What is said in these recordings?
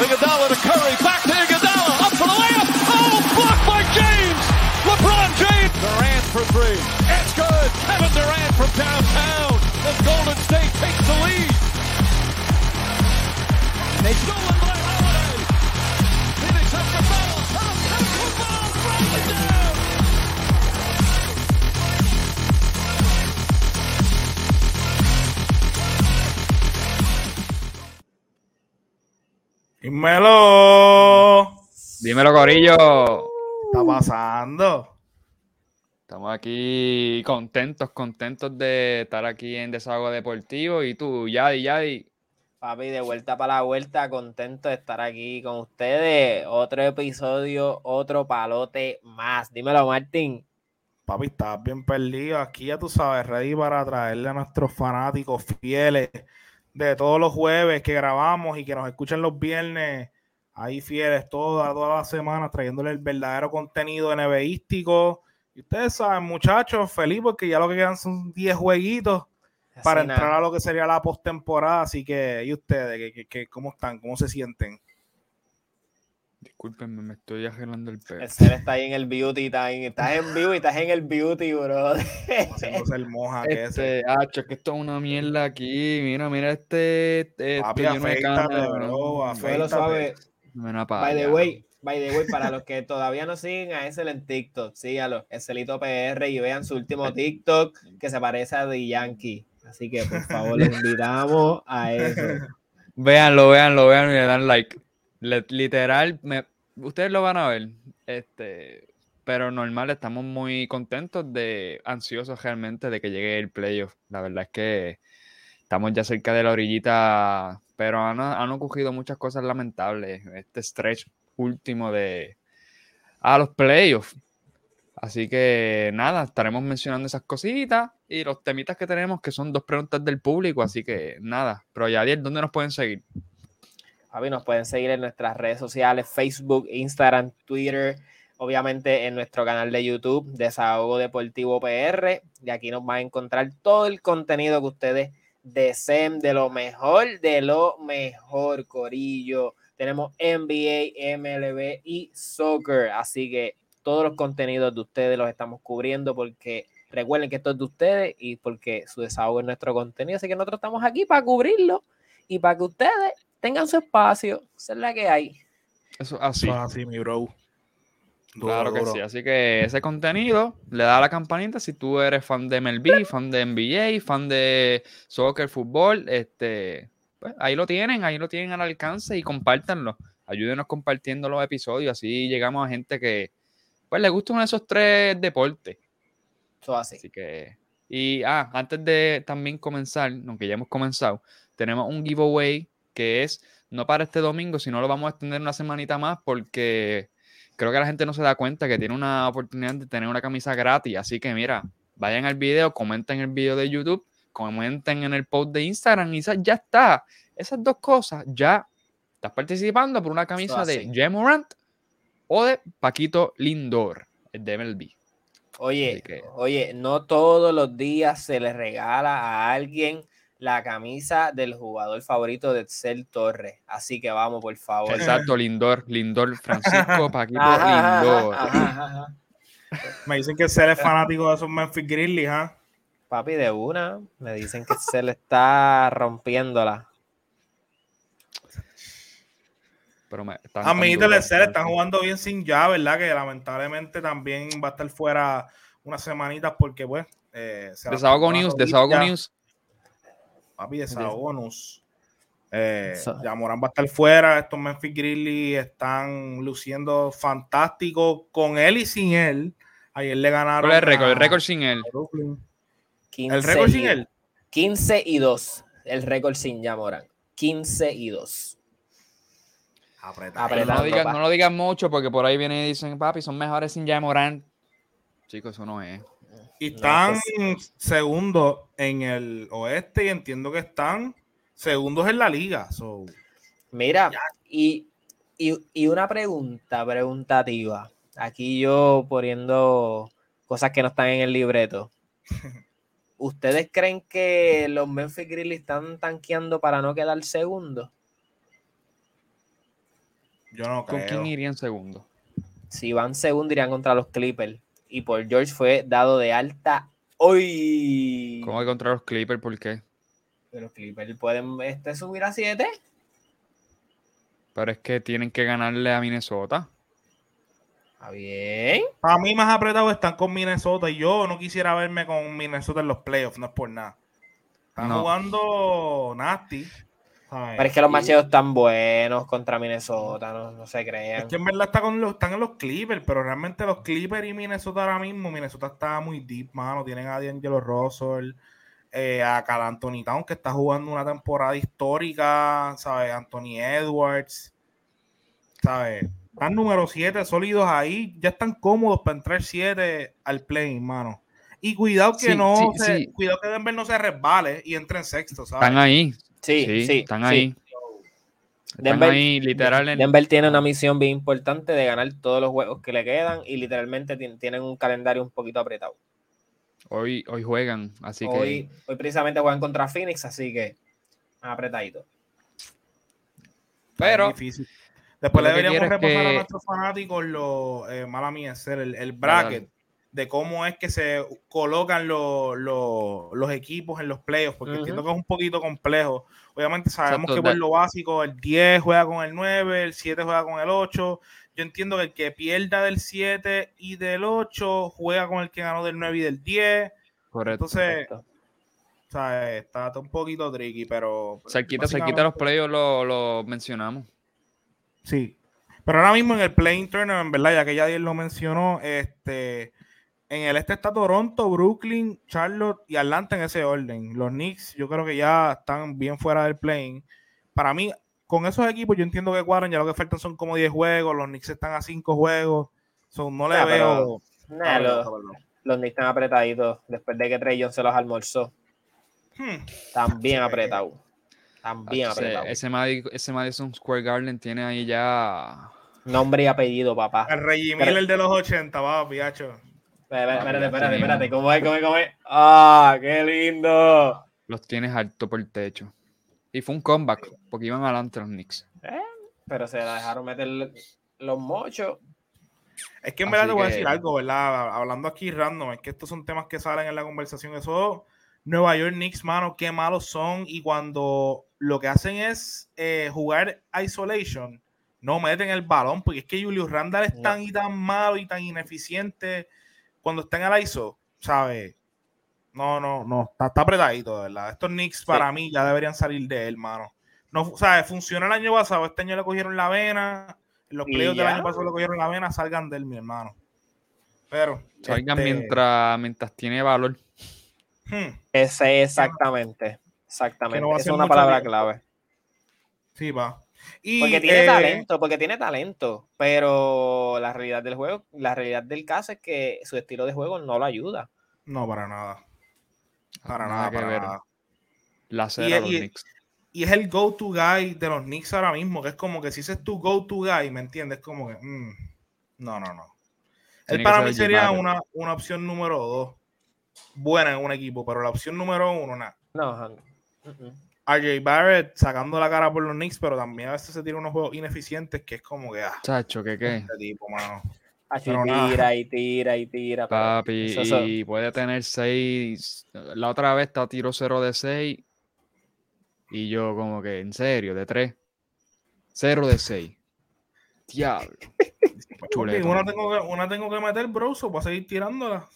Iguodala to Curry, back to Iguodala, up for the layup. Oh, blocked by James. LeBron James. Durant for three. It's good. Kevin Durant from downtown. The Golden State takes the lead. They stolen by Dímelo. Dímelo, Corillo. ¿Qué está pasando? Estamos aquí contentos, contentos de estar aquí en Desahogo Deportivo. Y tú, Yadi, Yadi. Papi, de vuelta para la vuelta, contento de estar aquí con ustedes. Otro episodio, otro palote más. Dímelo, Martín. Papi, estás bien perdido. Aquí ya tú sabes, ready para traerle a nuestros fanáticos fieles de todos los jueves que grabamos y que nos escuchan los viernes. Ahí fieles todas, todas las semanas, trayéndole el verdadero contenido NBístico. Y ustedes saben, muchachos, feliz porque ya lo que quedan son 10 jueguitos para entrar a lo que sería la postemporada. Así que, ¿y ustedes? ¿Qué, qué- qué- cómo están? ¿Cómo se sienten? Discúlpenme, me estoy arreglando el pelo. El ser está ahí en el beauty time. Estás en vivo y estás en el beauty, bro. Haciéndose el moja que ese. Este, hacho, es que esto es una mierda aquí. Mira, mira este. este Papi, de afeítate, canas, bro. Ven pa' By the way, by the way, para los que todavía no siguen a Excel en TikTok, síganlo, Excelito PR y vean su último TikTok que se parece a The Yankee. Así que por favor, les invitamos a eso. Véanlo, véanlo, véanlo y le dan like. Le- literal, me- ustedes lo van a ver. Este, pero normal, estamos muy contentos de, ansiosos realmente de que llegue el playoff. La verdad es que estamos ya cerca de la orillita, pero han, han ocurrido muchas cosas lamentables. Este stretch último de a los playoffs. Así que nada, estaremos mencionando esas cositas y los temitas que tenemos, que son dos preguntas del público. Así que nada, pero Yadier, ¿dónde nos pueden seguir? Javi, nos pueden seguir en nuestras redes sociales, Facebook, Instagram, Twitter, obviamente en nuestro canal de YouTube, Desahogo Deportivo PR. Y aquí nos van a encontrar todo el contenido que ustedes deseen de lo mejor, de lo mejor, Corillo. Tenemos NBA, MLB y soccer. Así que todos los contenidos de ustedes los estamos cubriendo porque recuerden que esto es de ustedes y porque su desahogo es nuestro contenido. Así que nosotros estamos aquí para cubrirlo y para que ustedes tengan su espacio. Esa es la que hay. Eso así. Eso es así, mi bro. Duro, Claro que duro. sí. Así que ese contenido le da a la campanita si tú eres fan de MLB, fan de NBA, fan de soccer, fútbol. Este, pues ahí lo tienen, ahí lo tienen al alcance y compártanlo. Ayúdenos compartiendo los episodios. Así llegamos a gente que pues le gusta uno de esos tres deportes. Eso así. Así que. Y ah, antes de también comenzar, aunque ya hemos comenzado, tenemos un giveaway que es no para este domingo, sino lo vamos a extender una semanita más porque creo que la gente no se da cuenta que tiene una oportunidad de tener una camisa gratis. Así que mira, vayan al video, comenten el video de YouTube, comenten en el post de Instagram y ya está. Esas dos cosas ya estás participando por una camisa de así. J. Morant o de Paquito Lindor, el de MLB. Oye, que- oye, no todos los días se le regala a alguien la camisa del jugador favorito de Excel Torres. Así que vamos, por favor. Exacto, Lindor, Lindor, Francisco Paquito Ajá, Lindor. ajá, ajá, ajá. Me dicen que ser es fanático de esos Memphis Grizzlies, ¿ah? Papi, de una, me dicen que se le está rompiéndola. Pero me, están A mí duros, Ser están- están jugando bien sin ya, ¿verdad? Que lamentablemente también va a estar fuera unas semanitas porque, pues. Eh, se Desahogo News. Desahogo News. Papi, desahogo news. Eh, ya Morán va a estar fuera. Estos Memphis Grizzlies están luciendo fantástico con él y sin él. Ayer le ganaron. ¿Cuál es el récord? a El récord sin él. Brooklyn. 15 ¿El récord sin él? 15 y 2. El récord sin Yamoran. 15 y 2. Apretado. Pero no, Apretando, lo digan, no lo digan mucho porque por ahí vienen y dicen, papi, son mejores sin ya Morán. Chicos, eso no es. Y No, están pues- segundos en el oeste y entiendo que están segundos en la liga. So, Mira, y, y- y una pregunta, preguntativa. Aquí yo poniendo cosas que no están en el libreto. ¿Ustedes creen que los Memphis Grizzlies están tanqueando para no quedar segundos? Yo no ¿Con creo. quién irían segundo? Si van segundo, irían contra los Clippers. Y por George fue dado de alta hoy. ¿Cómo que contra los Clippers? ¿Por qué? Pero los Clippers pueden este, subir a 7. Pero es que tienen que ganarle a Minnesota. Está bien. Para mí más apretados están con Minnesota y yo no quisiera verme con Minnesota en los playoffs, no es por nada. Están No. jugando nasty. ¿Sabes? Pero es que los macheos están buenos contra Minnesota, no, no se Es crean. que en verdad está con los, están en los Clippers, pero realmente los Clippers y Minnesota ahora mismo, Minnesota está muy deep, mano. Tienen a D'Angelo Russell, eh, a Cal Anthony Town, que está jugando una temporada histórica, ¿sabes? Anthony Edwards, ¿sabes? Están número 7 sólidos ahí, ya están cómodos para entrar 7 al play, mano. Y cuidado que Sí, no, sí, se- sí. cuidado que Denver no se resbale y entre en sexto, ¿sabes? Están ahí. Sí, Sí, sí. están sí. ahí. Están Denver- ahí, literal. en- Denver tiene una misión bien importante de ganar todos los juegos que le quedan y literalmente tien- tienen un calendario un poquito apretado. Hoy, hoy juegan, así que Hoy, hoy precisamente juegan contra Phoenix, así que apretadito. Pero- difícil. Después le deberíamos repasar a nuestros fanáticos lo, eh, mala mía, hacer el, bracket de cómo es que se colocan los, los, los equipos en los playoffs, porque Ujú. entiendo que es un poquito complejo. Obviamente sabemos Exacto, que por da- lo básico el 10 juega con el 9, el 7 juega con el 8. Yo entiendo que el que pierda del 7 y del 8 juega con el que ganó del 9 y del 10. correcto. Entonces, Correcto. o sea, está, un poquito tricky, pero... Cerquita, cerquita los básicamente- playoffs lo, lo mencionamos. Sí. Pero ahora mismo en el play en verdad, ya que ya lo mencionó, este, en el este está Toronto, Brooklyn, Charlotte y Atlanta en ese orden. Los Knicks, yo creo que ya están bien fuera del play. Para mí, con esos equipos, yo entiendo que cuadran, ya lo que faltan son como 10 juegos, los Knicks están a 5 juegos. So, no le Ah, pero- veo. Nah, los, los Knicks están apretaditos después de que Trey Jones se los almorzó. Hmm. Están bien apretados. Están bien Ese, apretados. ese, Madi- ese Madison Square Garden tiene ahí ya. Nombre y apellido, papá. El Reggie Pero- Miller de los 80, va, piacho. Espérate, espérate, espérate. ¿Cómo es? ¿Cómo es? ¿Cómo es? ¡Ah, qué lindo! Los tienes alto por el techo. Y fue un comeback, porque iban adelante los Knicks. Pero se la dejaron meter los mochos. Es que en Así verdad te voy a decir algo, ¿verdad? Hablando aquí random, es que estos son temas que salen en la conversación. Eso, Nueva York Knicks, mano, qué malos son. Y cuando lo que hacen es eh, jugar isolation, no meten el balón, porque es que Julius Randall es tan y tan malo y tan ineficiente cuando está en el ISO, ¿sabes? No, no, no, está, está apretadito, de ¿verdad? Estos Knicks para mí ya deberían salir de él, mano. No, ¿sabes? Funcionó el año pasado, este año le cogieron la vena, en los playoffs del año pasado le cogieron la vena, salgan de él, mi hermano. Pero, Salgan este, mientras, mientras tiene valor. hmm, Ese exactamente. Exactamente. No va a Esa ser es una palabra tiempo. clave. sí, va. Y, Porque tiene eh, talento, porque tiene talento. Pero la realidad del juego, la realidad del caso es que su estilo de juego no lo ayuda. No, para nada. Para Nada nada, que para ver. nada. La cera Y- los y- Knicks. y es el go-to guy de los Knicks ahora mismo, que es como que si ese es tu go-to guy, ¿me entiendes? Como que, mm, no, no, no. Él para mí sería una, una opción número dos. Buena en un equipo, pero la opción número uno, nada. No. Mm-mm. RJ Barrett sacando la cara por los Knicks, pero también a veces se tira unos juegos ineficientes que es como que, ah, Chacho, ¿qué qué? este tipo, mano. Pero nada. tira y tira y tira. pero Papi, eso- eso- y puede tener 6. La otra vez está tiro 0 de 6. Y yo, como que, en serio, de 3. 0 de 6. Diablo. Chuleta. Una tengo, que, una tengo que meter, broso, para seguir tirándola.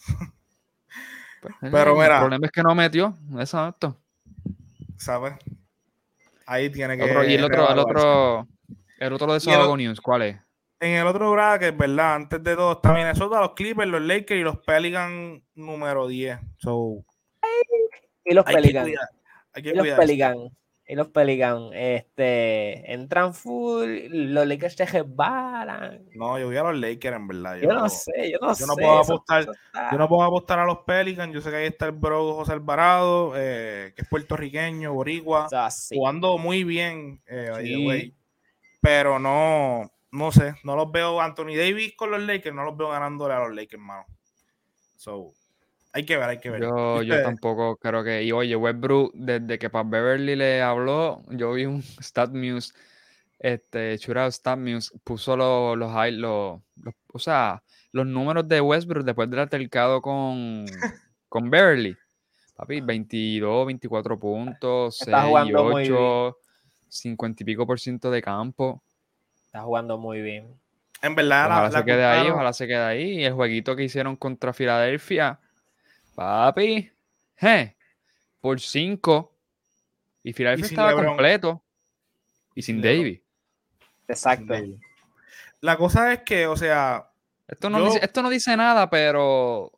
Pero, Pero mira. El problema es que no metió. Exacto. ¿Sabes? Ahí tiene que. Otro- y el otro, el otro, el otro de o- News, ¿cuál es? En el otro bracket, ¿verdad? Antes de todo está Minnesota, los Clippers, los Lakers y los Pelicans número 10. So, Y los hay que Pelicans. cuidar. Hay que Y los cuidar. Pelicans. Y los Pelicans. Este, entran full. Los Lakers se resbalan. No, yo voy a los Lakers, en verdad. Yo no sé, yo no sé. yo no puedo apostar- Yo no puedo apostar a los Pelicans. Yo sé que ahí está el bro José Alvarado, eh, que es puertorriqueño, boricua, jugando muy bien, eh, Sí. way. pero no, no sé, no los veo Anthony Davis con los Lakers, no los veo ganándole a los Lakers, mano. So, hay que ver, hay que ver. Yo, ¿Y yo tampoco creo que. Y oye, Westbrook, desde que Pat Beverly le habló, yo vi un Stat News este, Churao Stammius puso los, los, high- los- los- o sea, los números de Westbrook después del altercado con, con Beverly. Papi, 22, 24 puntos, 6 Está y jugando muy 8, 50 y pico por ciento de campo. Está jugando muy bien. En verdad, Ojalá la se quede ahí, ojalá se quede ahí. Y el jueguito que hicieron contra Filadelfia, papi, je, por 5. Y Filadelfia sin estaba LeBron. completo. Y sin LeBron. Davis. Exacto. La cosa es que, o sea, Esto no, Yo- dice, esto no dice nada, pero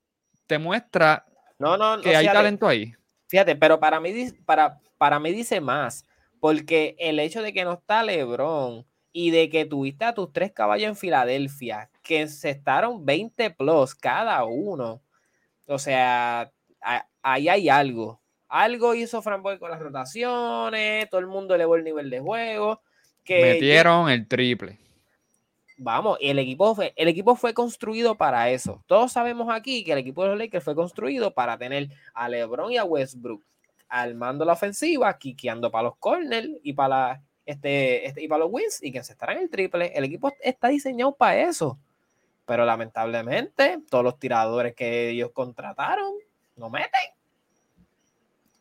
te muestra No, no, no. que hay talento ahí. Fíjate, pero para mí, para, para mí dice más. Porque el hecho de que no está LeBron y de que tuviste a tus tres caballos en Filadelfia, que encestaron 20 plus cada uno. O sea, a- ahí hay algo. Algo hizo Fran Boy con las rotaciones, todo el mundo elevó el nivel de juego. Que Metieron el triple. Vamos, el equipo, fue, el equipo fue construido para eso. Todos sabemos aquí que el equipo de los Lakers fue construido para tener a LeBron y a Westbrook armando la ofensiva, quiqueando para los corners y para la- este, este, y para los wins y que se estará en el triple. El equipo está diseñado para eso. Pero lamentablemente, todos los tiradores que ellos contrataron no meten.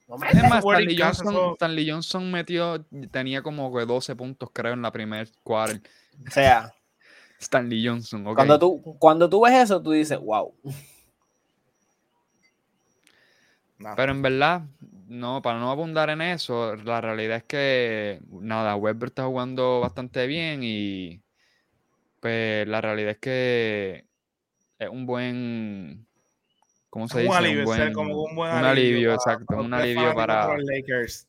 No meten. Es más, Stanley Johnson, Stanley Johnson metió, tenía como que 12 puntos, creo, en la primer quarter. O sea, Stanley Johnson, cuando, tú, cuando tú ves eso, tú dices, wow. Pero en verdad, no, para no abundar en eso, la realidad es que, nada, Westbrook está jugando bastante bien y pues la realidad es que es un buen, ¿cómo se un dice? alivio, un o sea, buen, como un buen un alivio, para- exacto, para un alivio para... los Lakers.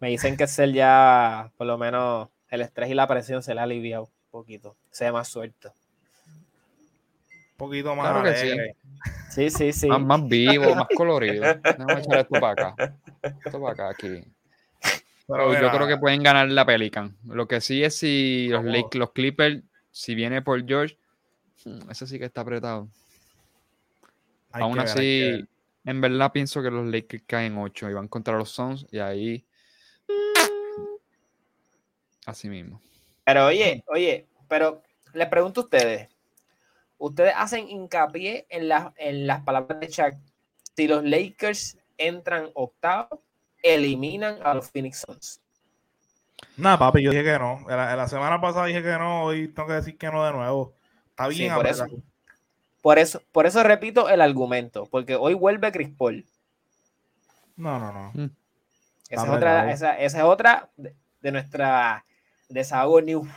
Me dicen que Cell ya, por lo menos, el estrés y la presión se le ha aliviado un poquito. Se ve más suelto. Un poquito más Claro que sí. alegre. Sí, sí, sí. Más, más vivo, más colorido. Déjame echar esto para acá. Esto para acá, aquí. Pero yo creo que pueden ganar la Pelican. Lo que sí es si los. Lake- los Clippers, si viene por George, hmm, ese sí que está apretado. hay Aún ver, así, en verdad pienso que los Lakers caen 8 y van contra los Suns y ahí. Así mismo. Pero oye, oye, pero les pregunto a ustedes. Ustedes hacen hincapié en, las en las palabras de Shaq. Si los Lakers entran octavos, eliminan a los Phoenix Suns. Nah, papi, yo dije que no. La, semana pasada dije que no, hoy tengo que decir que no de nuevo. Está Sí, bien por eso. Por eso, por eso repito el argumento, porque hoy vuelve Chris Paul. No, no, no. Esa es otra, esa, esa es otra de, de nuestra desahogo news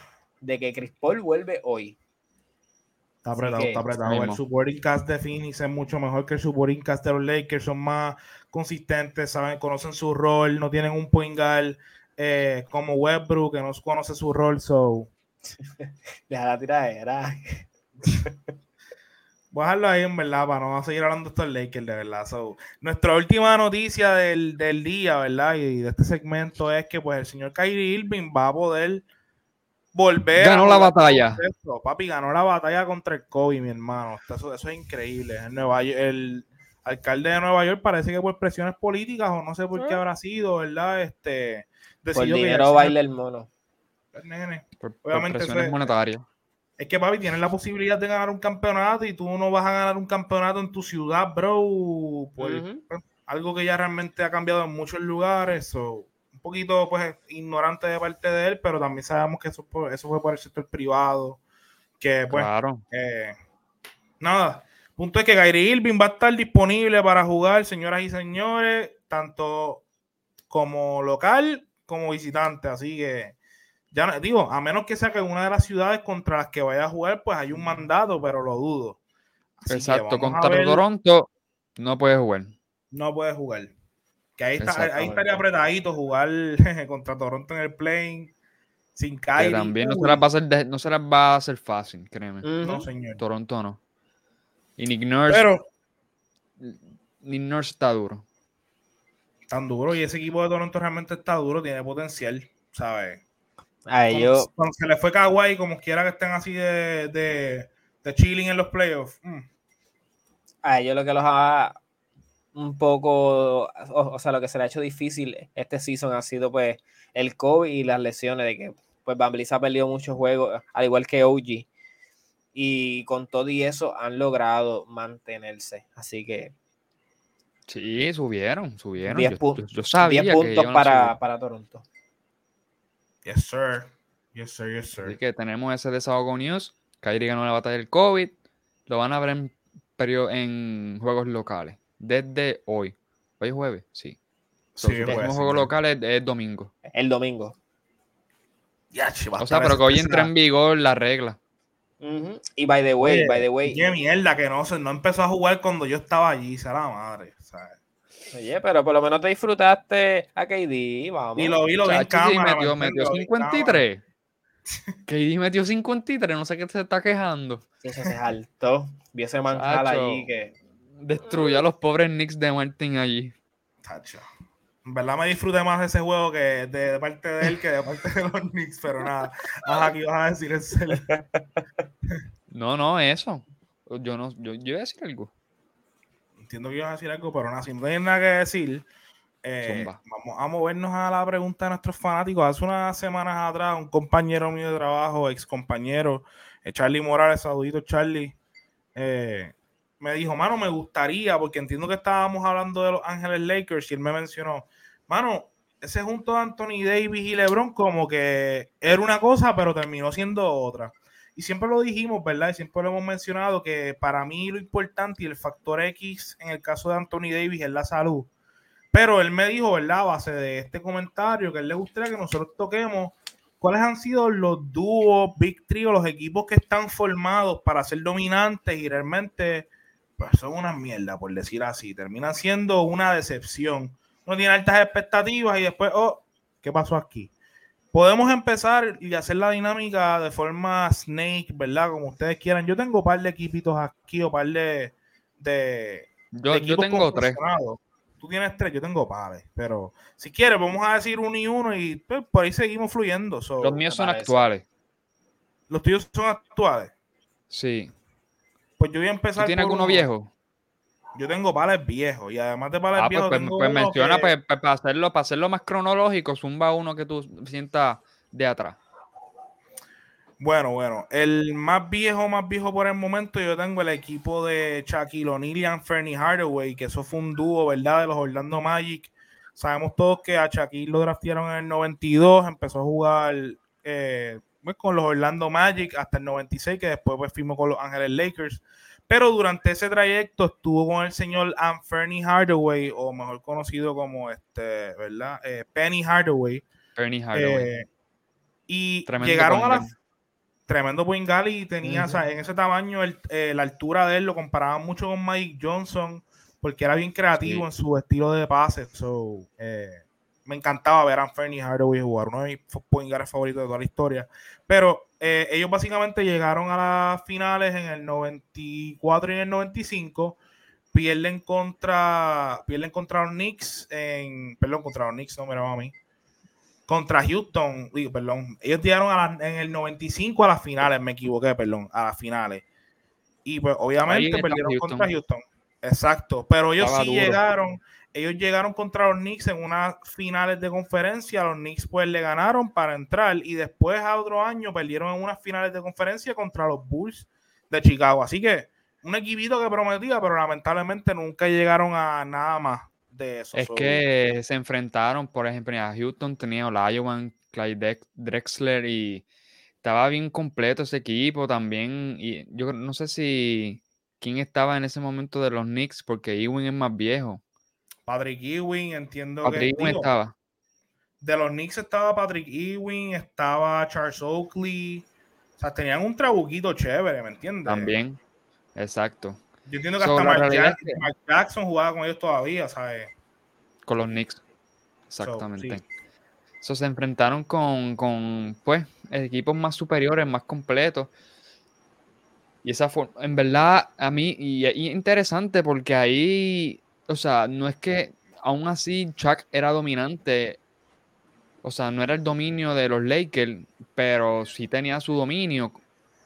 de que Chris Paul vuelve hoy. Está apretado, que- está apretado. Mismo. El supporting cast de Phoenix es mucho mejor que el supporting cast de los Lakers. Son más consistentes, saben, conocen su rol, no tienen un point guard eh, como Westbrook que no conoce su rol. So, Deja la tiradera. voy a dejarlo ahí en verdad para no seguir hablando de estos Lakers, de verdad. So, nuestra última noticia del, del día, ¿verdad? Y de este segmento es que pues el señor Kyrie Irving va a poder volver. a Ganó la batalla. Papi, ganó la batalla contra el COVID, mi hermano. Eso, eso es increíble. El, Nueva York- el alcalde de Nueva York parece que por presiones políticas o no sé por qué Ah. habrá sido, ¿verdad? Este, Por dinero el baila el mono. señor- nene, Por, por Obviamente presiones monetarias. Es que, papi, tienes la posibilidad de ganar un campeonato y tú no vas a ganar un campeonato en tu ciudad, bro. Por Ujú. algo que ya realmente ha cambiado en muchos lugares. so, un poquito, pues, ignorante de parte de él, pero también sabemos que eso, eso fue por el sector privado. Que, pues, Claro. eh, nada. Punto es que Kyrie Irving va a estar disponible para jugar, señoras y señores, tanto como local como visitante. Así que, ya no- digo, a menos que sea que una de las ciudades contra las que vaya a jugar, pues hay un mandato, pero lo dudo. Así que Exacto. Contra ver. Toronto no puede jugar. no puede jugar. Que ahí, está, ahí estaría apretadito jugar contra Toronto en el plane sin Que Kyrie. también no se, las va a hacer no se las va a hacer fácil, créeme. no, señor. Toronto no. Y Nick Nurse, Pero Nick Nurse está duro. tan duro y ese equipo de Toronto realmente está duro, tiene potencial, ¿sabes? A ellos, Cuando se le fue Kawhi, como quiera que estén así de, de, de chilling en los playoffs. mm, a ellos lo que los ha un poco, o, o sea, lo que se le ha hecho difícil este season ha sido pues el COVID y las lesiones de que pues Van ha perdido muchos juegos, al igual que OG. Y con todo y eso han logrado mantenerse. Así que. Sí, subieron, subieron. 10 Yo, pu- yo- yo sabía 10 que puntos para, subir. para Toronto. Yes, sir. Yes, sir, yes, sir. Así que tenemos ese desahogo news. Kyrie ganó la batalla del COVID. Lo van a ver en, en juegos locales. Desde hoy. Hoy es jueves, sí. So, Sí, su próximo jueves, juego sí. local es, domingo. El domingo. Ya, che, va a O sea, pero que hoy entra en vigor la regla. Y by the way, Oye, by the way. Qué mierda que no, se- no empezó a jugar cuando yo estaba allí, sea la madre. ¿sabes? Oye, pero por lo menos te disfrutaste a KD, vamos. Y lo vi, lo vi en cámara. metió, ¿me metió entiendes? Lo vi en cámara. 53. KD metió 53, no sé qué se está quejando. Sí, Eso se saltó. Vi ese manjal allí que. Destruyó a los pobres Knicks de Martin allí. Tacho. En verdad me disfruté más de ese juego que de, de parte de él que de parte de los Knicks, pero nada. Ajá, ¿qué ibas a decir serio? No, no, eso. Yo no, yo, yo iba a decir algo. Entiendo que ibas a decir algo, pero nada, si no tienes nada que decir, eh, vamos a movernos a la pregunta de nuestros fanáticos. Hace unas semanas atrás, un compañero mío de trabajo, ex compañero, eh, Charlie Morales, saludito Charlie, eh, me dijo, mano, me gustaría, porque entiendo que estábamos hablando de los Ángeles Lakers y él me mencionó, mano, ese junto de Anthony Davis y LeBron como que era una cosa, pero terminó siendo otra. Y siempre lo dijimos, ¿verdad? Y siempre lo hemos mencionado que para mí lo importante y el factor X en el caso de Anthony Davis es la salud. Pero él me dijo, ¿verdad? A base de este comentario, que él le gustaría que nosotros toquemos cuáles han sido los dúos, Big Three o los equipos que están formados para ser dominantes y realmente pues, son una mierda, por decir así. Terminan siendo una decepción. Uno tiene altas expectativas y después, oh, ¿qué pasó aquí? Podemos empezar y hacer la dinámica de forma snake, ¿verdad? Como ustedes quieran. Yo tengo un par de equipitos aquí o par de, de, Yo, de yo equipos tengo tres. Tú tienes tres, yo tengo pares. Pero si quieres, vamos a decir uno y uno y pues, por ahí seguimos fluyendo. So, Los míos son parece. actuales. los tuyos son actuales. Sí. Pues yo voy a ¿Tú empezar. tienes por alguno uno. viejo? Yo tengo pares viejos y además de pares Ah, pues, viejos. pues, tengo pues uno menciona, que- pues, pues, para, hacerlo, para hacerlo más cronológico, zumba uno que tú sientas de atrás. Bueno, bueno, el más viejo, más viejo por el momento, yo tengo el equipo de Shaquille O'Neal y Fernie Hardaway, que eso fue un dúo, ¿verdad? De los Orlando Magic. Sabemos todos que a Shaquille lo draftearon en el 92, empezó a jugar eh, pues, con los Orlando Magic hasta el 96, que después pues, firmó con los Ángeles Lakers. Pero durante ese trayecto estuvo con el señor Anthony Hardaway, o mejor conocido como este, ¿verdad? Eh, Penny Hardaway. Bernie Hardaway. Eh, y Tremendo llegaron a la tremendo point y tenía, Ujú. o sea, en ese tamaño, el- eh, la altura de él lo comparaban mucho con Mike Johnson porque era bien creativo Sí. en su estilo de pase. So, eh, me encantaba ver a Anthony Hardaway jugar, uno de mis point guards favoritos de toda la historia. Pero eh, ellos básicamente llegaron a las finales en el 94 y en el 95. Pierden contra, pierden contra los Knicks en, perdón, contra los Knicks, no me a mí contra Houston, digo, perdón, ellos llegaron a la- en el 95 a las finales, me equivoqué, perdón, a las finales. Y pues obviamente perdieron Houston. contra Houston. Exacto, pero ellos Estaba sí duro. llegaron, ellos llegaron contra los Knicks en unas finales de conferencia, los Knicks pues le ganaron para entrar y después a otro año perdieron en unas finales de conferencia contra los Bulls de Chicago. Así que un equipito que prometía, pero lamentablemente nunca llegaron a nada más de eso. Es que se enfrentaron, por ejemplo, a Houston tenía Olajuwon, Clyde Drexler y estaba bien completo ese equipo también. Y yo no sé si quién estaba en ese momento de los Knicks, porque Ewing es más viejo. Patrick Ewing, entiendo Patrick que Ewing digo, estaba. de los Knicks estaba Patrick Ewing, estaba Charles Oakley. O sea, tenían un trabuquito chévere, ¿me entiendes? También. Exacto. Yo entiendo que So, hasta Mark, es que- Jackson jugaba con ellos todavía, ¿sabes? Con los Knicks. Exactamente. So, se enfrentaron con, con, pues, equipos más superiores, más completos. Y esa forma, en verdad, a mí, y, y interesante porque ahí, o sea, no es que aún así Chuck era dominante, o sea, no era el dominio de los Lakers, pero sí tenía su dominio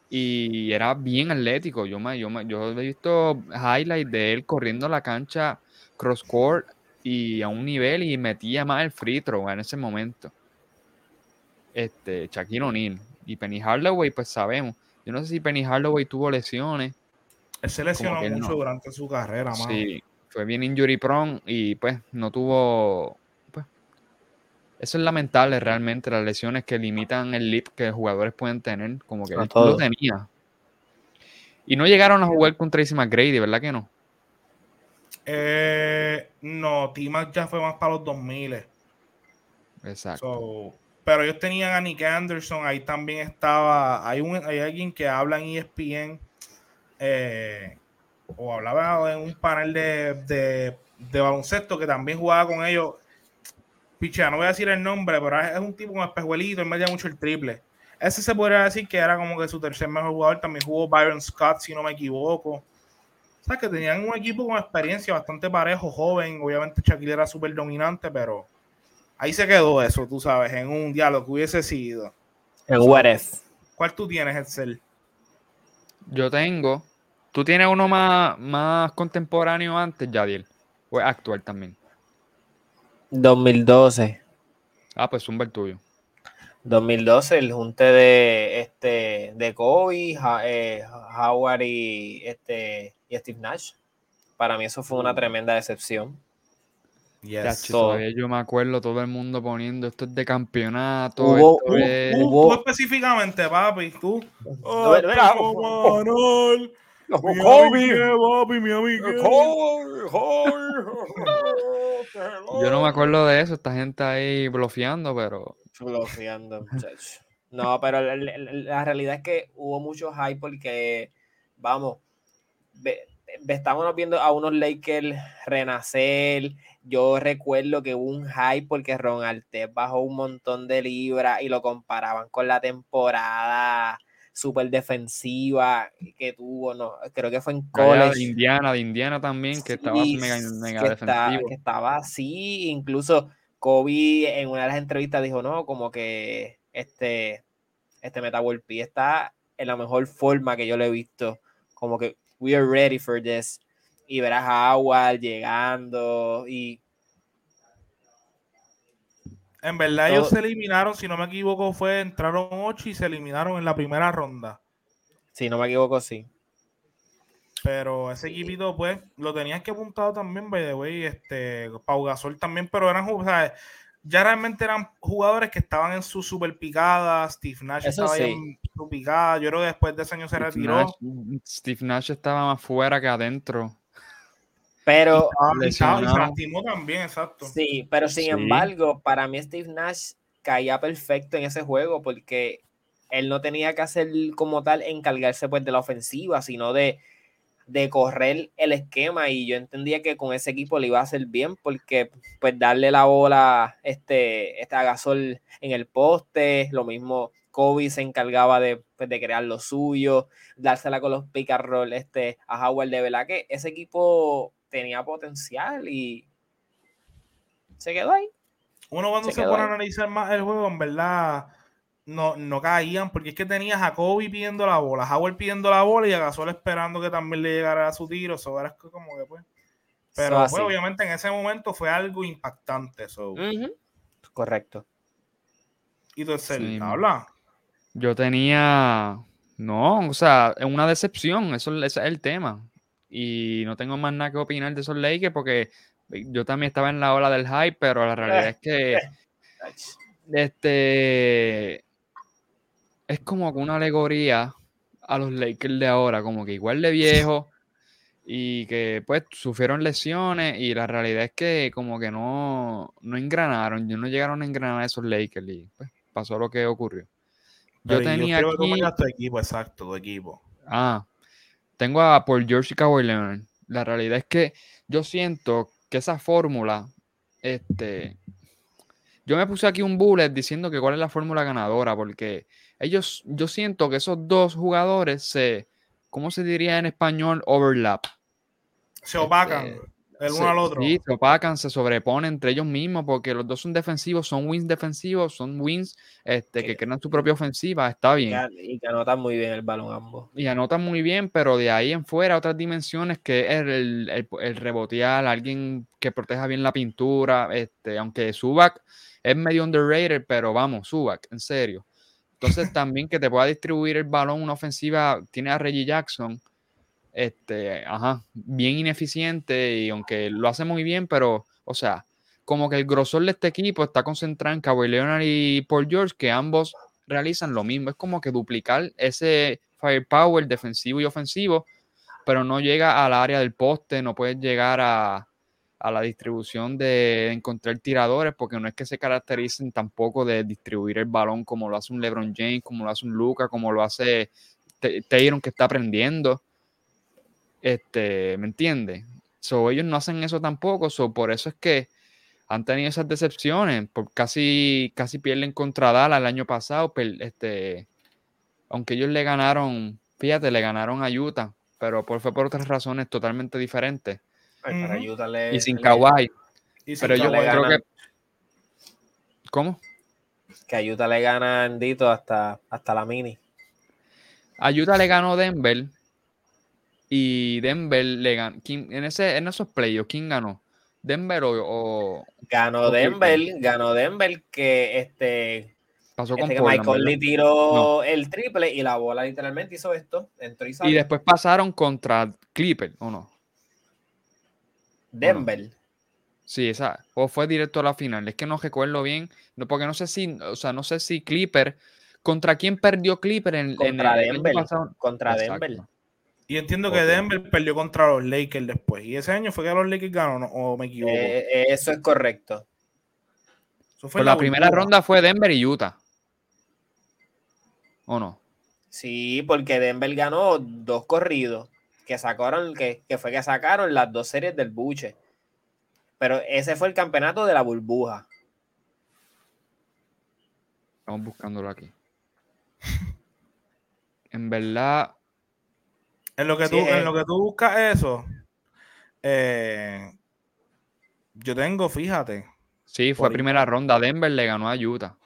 y era bien atlético. Yo, me, yo, me- yo he visto highlights de él corriendo la cancha cross court y a un nivel y metía más el free throw en ese momento. este, Shaquille O'Neal. Y Penny Hardaway, pues sabemos. Yo no sé si Penny Hardaway tuvo lesiones. Él se lesionó mucho no. durante su carrera, mano. Sí, fue bien injury prone y pues no tuvo. Pues, eso es lamentable realmente, las lesiones que limitan el leap que los jugadores pueden tener, como que él todo. lo tenía. Y no llegaron a jugar con Tracy McGrady, ¿verdad que no? Eh, no, T-Mac ya fue más para los 2000. Exacto. So, pero ellos tenían a Nick Anderson, ahí también estaba, hay, un, hay alguien que habla en ESPN, eh, o hablaba en un panel de, de, de baloncesto que también jugaba con ellos. Picha, no voy a decir el nombre, pero es un tipo con espejuelito, él metía mucho el triple. Ese se podría decir que era como que su tercer mejor jugador. También jugó Byron Scott, si no me equivoco. O sea, que tenían un equipo con experiencia bastante parejo, joven. Obviamente Shaquille era súper dominante, pero ahí se quedó eso, tú sabes, en un diálogo que hubiese sido. If. ¿Cuál tú tienes, Excel? Yo tengo. ¿Tú tienes uno más, más contemporáneo antes, Yadiel? ¿O es actual también? 2012. Ah, pues zumba el tuyo. 2012, el junte de este de Kobe, Ha- eh, Howard y este y Steve Nash. Para mí eso fue una tremenda decepción. Yes. Todavía yo me acuerdo todo el mundo poniendo esto es de campeonato. Hubo- es- Hubo- tú específicamente, papi, tú. No, mira, mira, Mi papi, mi. Yo no me acuerdo de eso, esta gente ahí bloqueando, pero Bloqueando, muchacho. No, pero la, la- la- la realidad es que hubo mucho hype porque, vamos, ve- ve- estábamos viendo a unos Lakers renacer. Yo recuerdo que hubo un hype porque Ron bajó un montón de libras y lo comparaban con la temporada súper defensiva que tuvo, no, creo que fue en allá de college. Indiana, de Indiana también, que estaba Sí, mega, mega que, está- defensivo. que estaba así, incluso Kobe en una de las entrevistas dijo, no, como que este, este Meta World Peace está en la mejor forma que yo lo he visto, como que we are ready for this, y verás a Howard llegando, y En verdad, ellos se eliminaron, si no me equivoco, fue entraron 8 y se eliminaron en la primera ronda. si no me equivoco, sí. Pero ese equipito, pues, lo tenías que apuntado también, by the way, este, Pau Gasol también, pero eran, o sea, ya realmente eran jugadores que estaban en su super picada, Steve Nash Eso estaba sí. en su picada, yo creo que después de ese año se Steve retiró. Nash, Steve Nash estaba más fuera que adentro. Pero y se lastimó también, exacto. Sí, pero sin Sí. embargo, para mí Steve Nash caía perfecto en ese juego porque él no tenía que hacer como tal encargarse pues de la ofensiva, sino de, de correr el esquema y yo entendía que con ese equipo le iba a hacer bien porque pues darle la bola este, este a Gasol en el poste, lo mismo Kobe se encargaba de, pues, de crear lo suyo, dársela con los pick and roll este, a Howard de verdad que ese equipo tenía potencial y se quedó ahí. Uno cuando Se se, pone a analizar más el juego, en verdad, no, no caían, porque es que tenías a Kobe pidiendo la bola, a Howard pidiendo la bola y a Gasol esperando que también le llegara a su tiro, eso era como que pues. Pero So, pues, obviamente en ese momento fue algo impactante. So. Correcto. Y entonces, Sí, habla. Yo tenía. No, o sea, es una decepción, eso, ese es el tema. Y no tengo más nada que opinar de esos Lakers porque yo también estaba en la ola del hype, pero la realidad es que este es como que una alegoría a los Lakers de ahora, como que igual de viejos y que pues sufrieron lesiones y la realidad es que como que no, no engranaron, no llegaron a engranar esos Lakers y pues pasó lo que ocurrió. Yo Pero tenía que tú me aquí, digas tu equipo, exacto, tu equipo. ah, tengo a Paul George y Kawhi Leonard. La realidad es que yo siento que esa fórmula, este, yo me puse aquí un bullet diciendo que cuál es la fórmula ganadora, porque ellos, yo siento que esos dos jugadores se, ¿cómo se diría en español? Overlap. Se opacan. Este, el se- uno al otro. Sí, se opacan, se sobreponen entre ellos mismos porque los dos son defensivos, son wins defensivos, son wins este, que crean su propia ofensiva, está Y bien. que, y que anotan muy bien el balón ambos. Y anotan muy bien, pero de ahí en fuera otras dimensiones que es el, el, el rebotear, alguien que proteja bien la pintura, este, aunque Subac es medio underrated, pero vamos, Subac, en serio. Entonces también que te pueda distribuir el balón, una ofensiva, tiene a Reggie Jackson, este, ajá, bien ineficiente y aunque lo hace muy bien, pero, o sea, como que el grosor de este equipo está concentrado en Kawhi Leonard y Paul George, que ambos realizan lo mismo. Es como que duplicar ese firepower defensivo y ofensivo, pero no llega al área del poste, no puedes llegar a, a la distribución de encontrar tiradores, porque no es que se caractericen tampoco de distribuir el balón como lo hace un LeBron James, como lo hace un Luca, como lo hace T- Tatum que está aprendiendo. Este, ¿me entiendes? So, ellos no hacen eso tampoco, so, por eso es que han tenido esas decepciones, por casi, casi pierden contra Dallas el año pasado, per- este, aunque ellos le ganaron, fíjate, le ganaron a Utah, pero por, fue por otras razones totalmente diferentes. Ay, para Ujú. Utah le- Y sin le- Kawhi, Y sin pero yo creo que... ¿Cómo? Que a Utah le gana Andito hasta, hasta la mini. A Utah le ganó Denver y Denver le ganó. En, ese, en esos playoffs, ¿quién ganó? ¿Denver o, o Ganó Denver, ganó Denver que este, pasó con este que Portland, Mike Conley verdad? tiró el triple y la bola literalmente hizo esto, entró y después pasaron contra Clipper, ¿o no? Denver. Sí, esa. O fue directo a la final. Es que no recuerdo bien. No, porque no sé si, o sea, no sé si Clipper. ¿Contra quién perdió Clipper en, Contra el, Denver. pasado? Contra Exacto. Denver. Y entiendo que. Denver perdió contra los Lakers después. ¿Y ese año fue que los Lakers ganaron o me equivoco? Eh, eh, eso es correcto. Eso fue la primera ronda fue Denver y Utah. ¿O no? Sí, porque Denver ganó dos corridos que sacaron, que, que fue que sacaron las dos series del buche. Pero ese fue el campeonato de la burbuja. Estamos buscándolo aquí. En verdad, En lo que Sí, tú, eh. en lo que tú buscas eso, eh, yo tengo, fíjate. sí, fue primera ronda. Denver le ganó a Utah.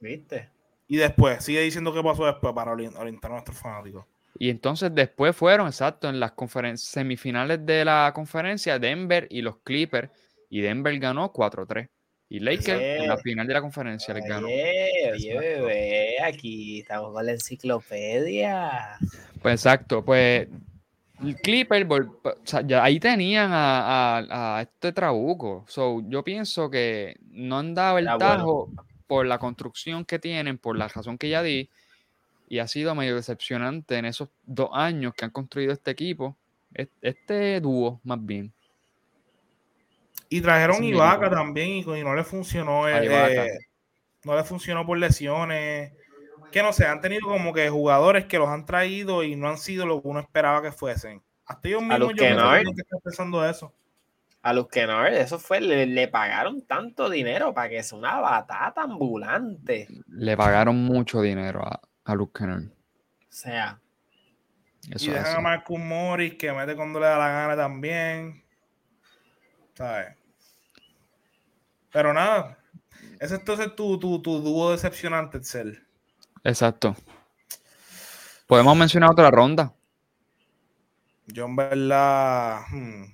¿Viste? Y después, sigue diciendo qué pasó después para orien- orientar a nuestros fanáticos. Y entonces después fueron, exacto, en las conferen- semifinales de la conferencia, Denver y los Clippers. Y Denver ganó 4-3. Y Lakers en la final de la conferencia les ganó. Oye, bebé, aquí estamos con la enciclopedia. Pues exacto, pues el Clipper, vol- o sea, ya ahí tenían a, a- a este Trabuco. So, yo pienso que no han dado el bueno. tajo por la construcción que tienen, por la razón que ya di, y ha sido medio decepcionante en esos dos años que han construido este equipo, es- este dúo más bien. Y trajeron Ibaka mismo. también y, y no le funcionó. A eh, eh, no le funcionó por lesiones. Que no sé, han tenido como que jugadores que los han traído y no han sido lo que uno esperaba que fuesen. Hasta ellos mismos los yo Kennard. que estar pensando eso. A los Kennard, eso fue, le, le pagaron tanto dinero para que sea una batata ambulante. Le pagaron mucho dinero a, a Luke Kennard. O sea, y Eso dejan a Marcus Morris que mete cuando le da la gana también. ¿Sabes? Pero nada. Ese es entonces tu, tu, tu dúo decepcionante, Excel. Exacto. Podemos mencionar otra ronda. Yo en verdad. hmm,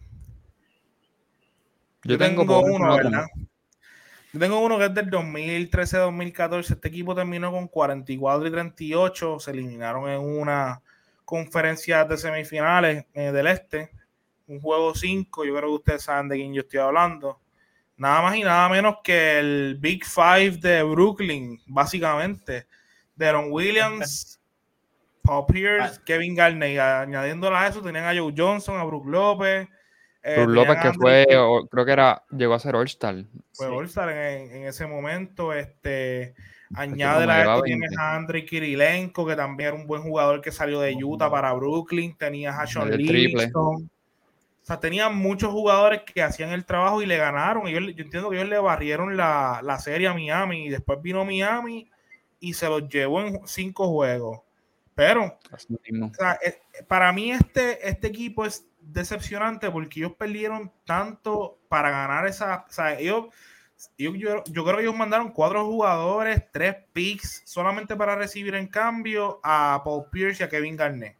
Yo, tengo, uno. ¿verdad? Yo tengo uno que es del 2013-2014. Este equipo terminó con 44 y 38. Se eliminaron en una conferencia de semifinales eh, del Este. Un juego 5. Yo creo que ustedes saben de quién yo estoy hablando. Nada más y nada menos que el Big Five de Brooklyn, básicamente. Deron Williams, Paul Pierce, Kevin Garnett. Y añadiéndole a eso, tenían a Joe Johnson, a Brook López. eh, Brook López a que fue, o- creo que era, llegó a ser All-Star. fue Sí. All-Star en, en ese momento. Este, añade la llevaba esto, tienes 20. a Andrei Kirilenko, que también era un buen jugador que salió de Utah para Brooklyn. Tenías a Sean. Livingston. O sea, tenían muchos jugadores que hacían el trabajo y le ganaron. Ellos- yo entiendo que ellos le barrieron la, la serie a Miami y después vino Miami y se los llevó en cinco juegos. Pero o sea, eh, para mí este, este equipo es decepcionante porque ellos perdieron tanto para ganar esa. O sea, ellos, yo, yo, creo que ellos mandaron cuatro jugadores, tres picks, solamente para recibir en cambio a Paul Pierce y a Kevin Garnett.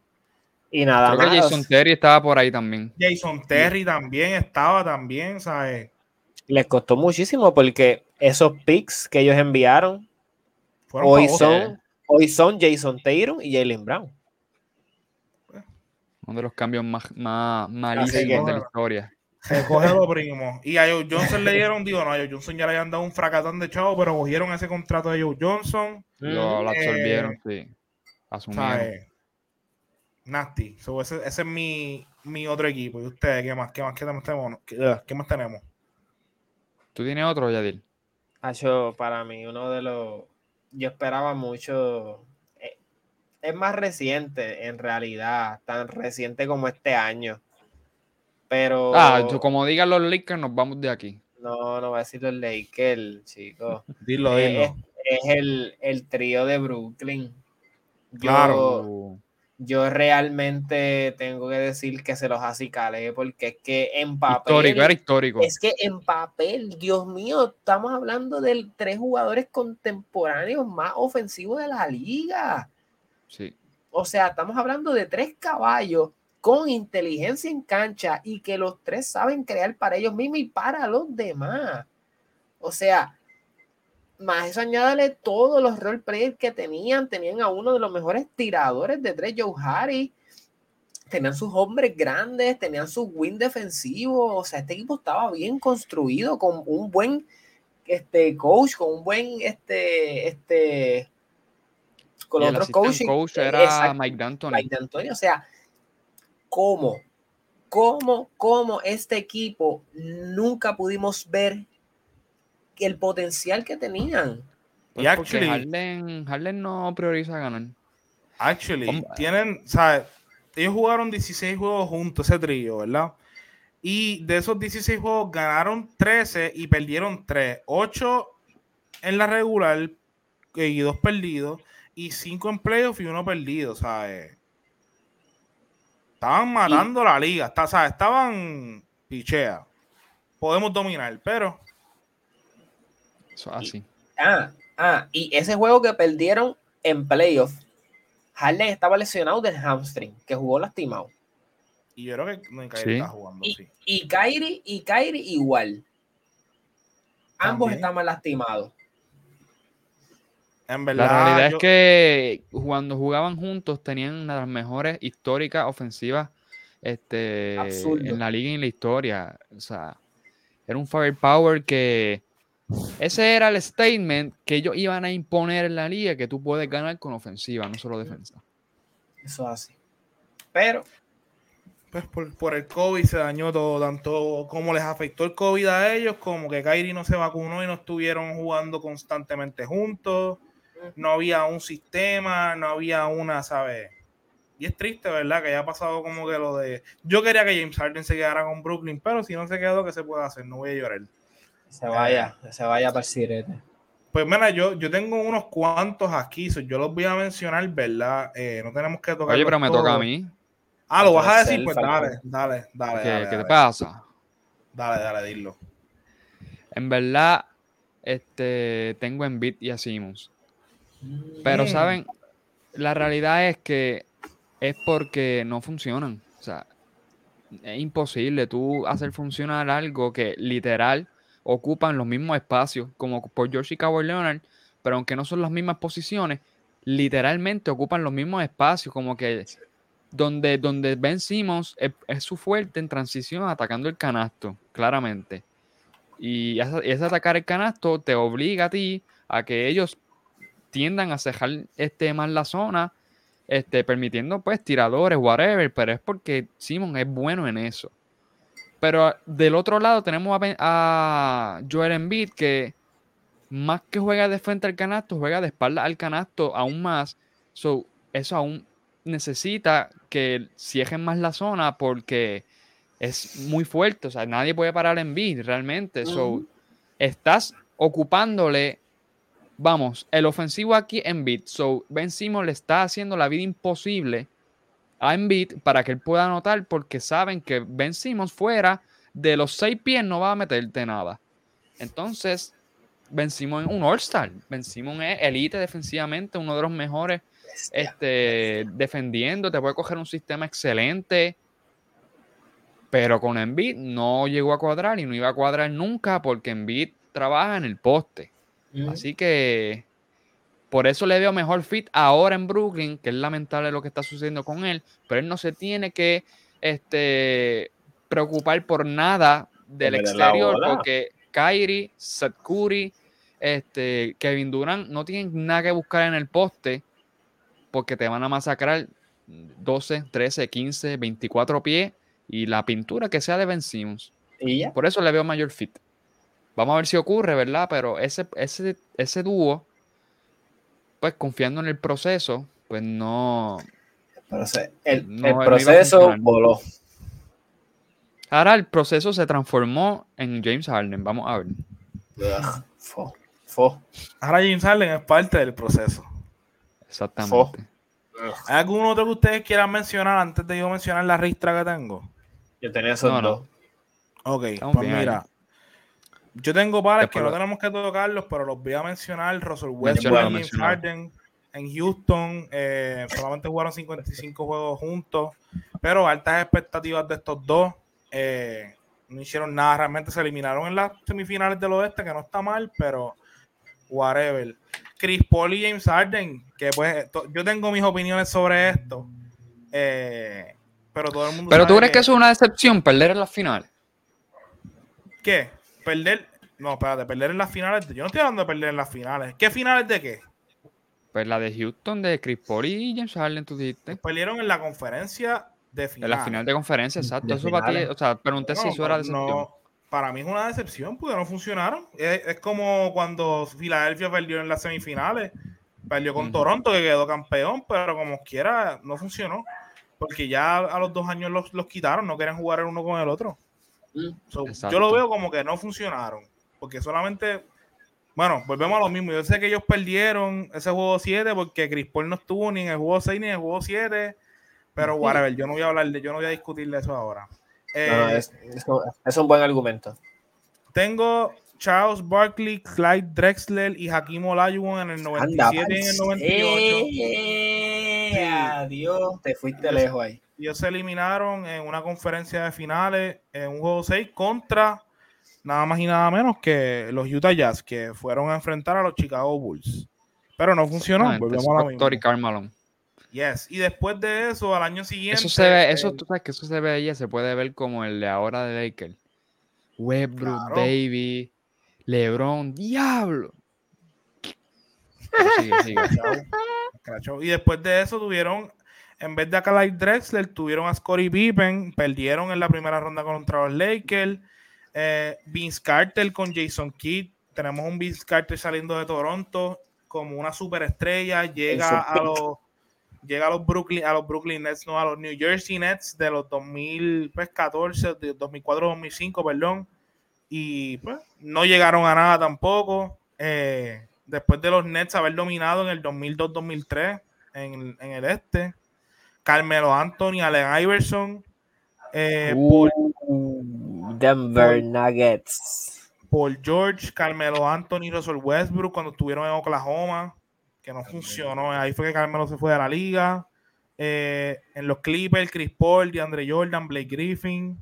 Y nada creo Que Jason Terry estaba por ahí también. Jason Terry también estaba también, ¿sabes? Les costó muchísimo porque esos picks que ellos enviaron hoy son, hoy son Jason Taylor y Jalen Brown. Uno de los cambios más, más malísimos de la historia. Se coge lo primo. Y a Joe Johnson le dieron, digo, no, a Joe Johnson ya le habían dado un fracatán de chavo, pero cogieron ese contrato de Joe Johnson. Lo, lo absorbieron, eh, sí. Asumieron. Nasty. ese, es mi, mi, otro equipo. ¿Y ustedes qué más? ¿Qué más, qué tenemos? ¿Qué, más tenemos? ¿Tú tienes otro, Yadil? Hacho, para mí, uno de los. Yo esperaba mucho. Eh, es más reciente, en realidad. Tan reciente como este año. Pero. Ah, como digan los Lakers, nos vamos de aquí. No, no voy a decir los Lakers, chicos. dilo, dilo. Es, el, el, trío de Brooklyn. claro. Yo realmente tengo que decir que se los acicalé porque es que en papel. Histórico, era histórico. Es que en papel, Dios mío, estamos hablando de tres jugadores contemporáneos más ofensivos de la liga. Sí. O sea, estamos hablando de tres caballos con inteligencia en cancha y que los tres saben crear para ellos mismos y para los demás. O sea, más eso añádale todos los role players que tenían. Tenían a uno de los mejores tiradores de tres, Joe Harry. Tenían sus hombres grandes, tenían su win defensivo. O sea, este equipo estaba bien construido con un buen este, coach, con un buen este, este, con otros coaches. coach era Mike D'Antoni. Mike D'Antoni, o sea, cómo, cómo, cómo este equipo nunca pudimos ver el potencial que tenían. y pues actually, Harden, no prioriza ganar. Actually, tienen, ¿sabes? Ellos jugaron 16 juegos juntos, ese trío, ¿verdad? Y de esos 16 juegos ganaron 13 y perdieron 3. 8 en la regular y 2 perdidos. Y 5 en playoff y 1 perdido, ¿sabes? Estaban matando la liga, está, ¿sabes? estaban pichea. Podemos dominar, pero. Eso así. ah, ah, y ese juego que perdieron en playoff, Harden estaba lesionado del hamstring, que jugó lastimado. Y yo creo que no, Kyrie está jugando. Y, sí. y Kyrie, y Kyrie igual. Ambos estaban lastimados. En verdad, la realidad es que cuando jugaban juntos tenían una de las mejores históricas ofensivas este, en la liga y en la historia. O sea, era un firepower que ese era el statement que ellos iban a imponer en la liga, que tú puedes ganar con ofensiva, no solo defensa. Eso así. Pero pues por, por, el COVID se dañó todo, tanto como les afectó el COVID a ellos, como que Kairi no se vacunó y no estuvieron jugando constantemente juntos no había un sistema, no había una, ¿sabes? Y es triste, ¿verdad? Que haya pasado como que lo de... Yo quería que James Harden se quedara con Brooklyn, pero si no se quedó, ¿qué se puede hacer? No voy a llorar. Se vaya, se vaya para el sirete. Pues mira, yo, yo tengo unos cuantos aquí, yo los voy a mencionar, ¿verdad? Eh, no tenemos que tocar. Oye, pero me toca a mí. Ah, ¿lo vas a decir? Pues dale, dale, dale. ¿Qué, ¿qué te pasa? Dale, dale, dilo. En verdad, este, tengo en Beat y a Simmons. Pero, ¿saben? La realidad es que es porque no funcionan. O sea, es imposible tú hacer funcionar algo que literal ocupan los mismos espacios, como por George y Kawhi Leonard, pero aunque no son las mismas posiciones, literalmente ocupan los mismos espacios, como que donde, donde Ben Simmons es, su fuerte en transición atacando el canasto, claramente. Y ese atacar el canasto te obliga a ti a que ellos tiendan a cejar este, más la zona, este, permitiendo pues tiradores, whatever, pero es porque Simon es bueno en eso. Pero del otro lado tenemos a, a Joel Embiid que más que juega de frente al canasto, juega de espalda al canasto aún más. So, eso aún necesita que cierren más la zona porque es muy fuerte. O sea, nadie puede parar a Embiid realmente. So, estás ocupándole vamos, el ofensivo aquí en bit. So, Ben Simmons le está haciendo la vida imposible a Embiid para que él pueda anotar porque saben que Ben Simmons fuera de los seis pies no va a meterte nada. Entonces, Ben Simmons es un All-Star. Ben Simmons es elite defensivamente, uno de los mejores este, defendiendo, te puede coger un sistema excelente. Pero con Embiid no llegó a cuadrar y no iba a cuadrar nunca porque Embiid trabaja en el poste. Así que por eso le veo mejor fit ahora en Brooklyn, que es lamentable lo que está sucediendo con él, pero él no se tiene que este, preocupar por nada del exterior, porque Kyrie, Seth Curry, este, Kevin Durant no tienen nada que buscar en el poste, porque te van a masacrar 12, 13, 15, 24 pies y la pintura que sea de Ben Simmons. Por eso le veo mayor fit. Vamos a ver si ocurre, ¿verdad? Pero ese, ese, ese dúo, pues confiando en el proceso, pues no. el, proceso voló. Ahora el proceso se transformó en James Harden. Vamos a ver. Ahora James Harden es parte del proceso. Exactamente. ¿Hay algún otro que ustedes quieran mencionar antes de yo mencionar la ristra que tengo? Yo tenía esos dos. Ok, pues mira. Yo tengo pares que no tenemos que tocarlos, pero los voy a mencionar. Russell Westbrook y Harden en Houston eh, solamente jugaron 55 juegos juntos, pero altas expectativas de estos dos. Eh, no hicieron nada, realmente se eliminaron en las semifinales del oeste, que no está mal, pero whatever. Chris Paul y James Harden, que pues yo tengo mis opiniones sobre esto, eh, pero todo el mundo. Pero tú crees que, eso es una decepción, perder en las finales. ¿Qué? Perder. No, espérate, perder en las finales. Yo no estoy hablando de perder en las finales. ¿Qué finales de qué? Pues la de Houston, de Chris Paul y James Harden, tú dijiste. Perdieron en la conferencia de finales. En la final de conferencia, exacto. eso para ti, o sea, pregunté si eso era decepción. No, para mí es una decepción porque no funcionaron. Es, como cuando Filadelfia perdió en las semifinales, perdió con Toronto, que quedó campeón, pero como quiera, no funcionó. Porque ya a los dos años los, quitaron, no querían jugar el uno con el otro. Mm. yo lo veo como que no funcionaron. Porque solamente, bueno, volvemos a lo mismo. Yo sé que ellos perdieron ese juego 7 porque Chris Paul no estuvo ni en el juego 6 ni en el juego 7. Pero whatever, yo no voy a hablar de, yo no voy a discutir de eso ahora. Eh, es, un buen argumento. Tengo Charles Barkley, Clyde Drexler y Hakim Olajuwon en el 97 y en el 98. Eh, adiós, te fuiste lejos ahí. Ellos se eliminaron en una conferencia de finales en un juego 6 contra nada más y nada menos que los Utah Jazz, que fueron a enfrentar a los Chicago Bulls. Pero no funcionó. Volvemos a lo mismo. Yes. Y después de eso, al año siguiente. Eso se ve, eso, tú sabes que eso se ve ahí, se puede ver como el de ahora de Lakers. Westbrook, Baby, LeBron, diablo. y después de eso tuvieron, en vez de a Clyde Drexler, tuvieron a Scottie Pippen, perdieron en la primera ronda contra los Lakers. Eh, Vince Carter con Jason Kidd. Tenemos un Vince Carter saliendo de Toronto como una superestrella. Llega a los llega a los Brooklyn, a los Brooklyn Nets, no a los New Jersey Nets de los 2014, de 2004-2005, perdón, y pues no llegaron a nada tampoco. Eh, después de los Nets haber dominado en el 2002-2003 en, en, el este, Carmelo Anthony, Allen Iverson, eh, uh, Denver Nuggets, Paul George, Carmelo Anthony, Russell Westbrook cuando estuvieron en Oklahoma que no funcionó. Ahí fue que Carmelo se fue de la liga. Eh, en los Clippers, Chris Paul, DeAndre Jordan, Blake Griffin.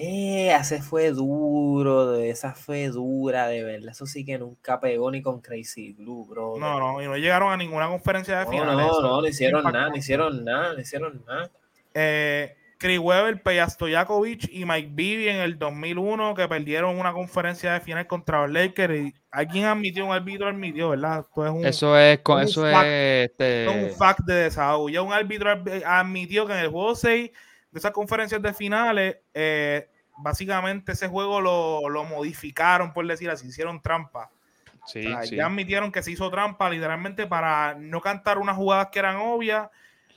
Eh, ese fue duro, esa fue dura, de verdad. Eso sí que nunca pegó ni con Crazy Blue, bro. No, no, y no llegaron a ninguna conferencia de no, finales. No, no, no hicieron nada, no hicieron nada, no hicieron nada. Eh, Chris Webber, Pejastojakovic y Mike Bibby en el 2001 que perdieron una conferencia de final contra los Lakers y alguien admitió, un árbitro admitió, ¿verdad? Esto es un, eso es, con, eso es, este... un fact de desahogo. Ya un árbitro admitió que en el juego 6 de esas conferencias de finales, eh, básicamente ese juego lo, lo, modificaron, por decir así, hicieron trampa. Sí, Ya admitieron que se hizo trampa literalmente para no cantar unas jugadas que eran obvias.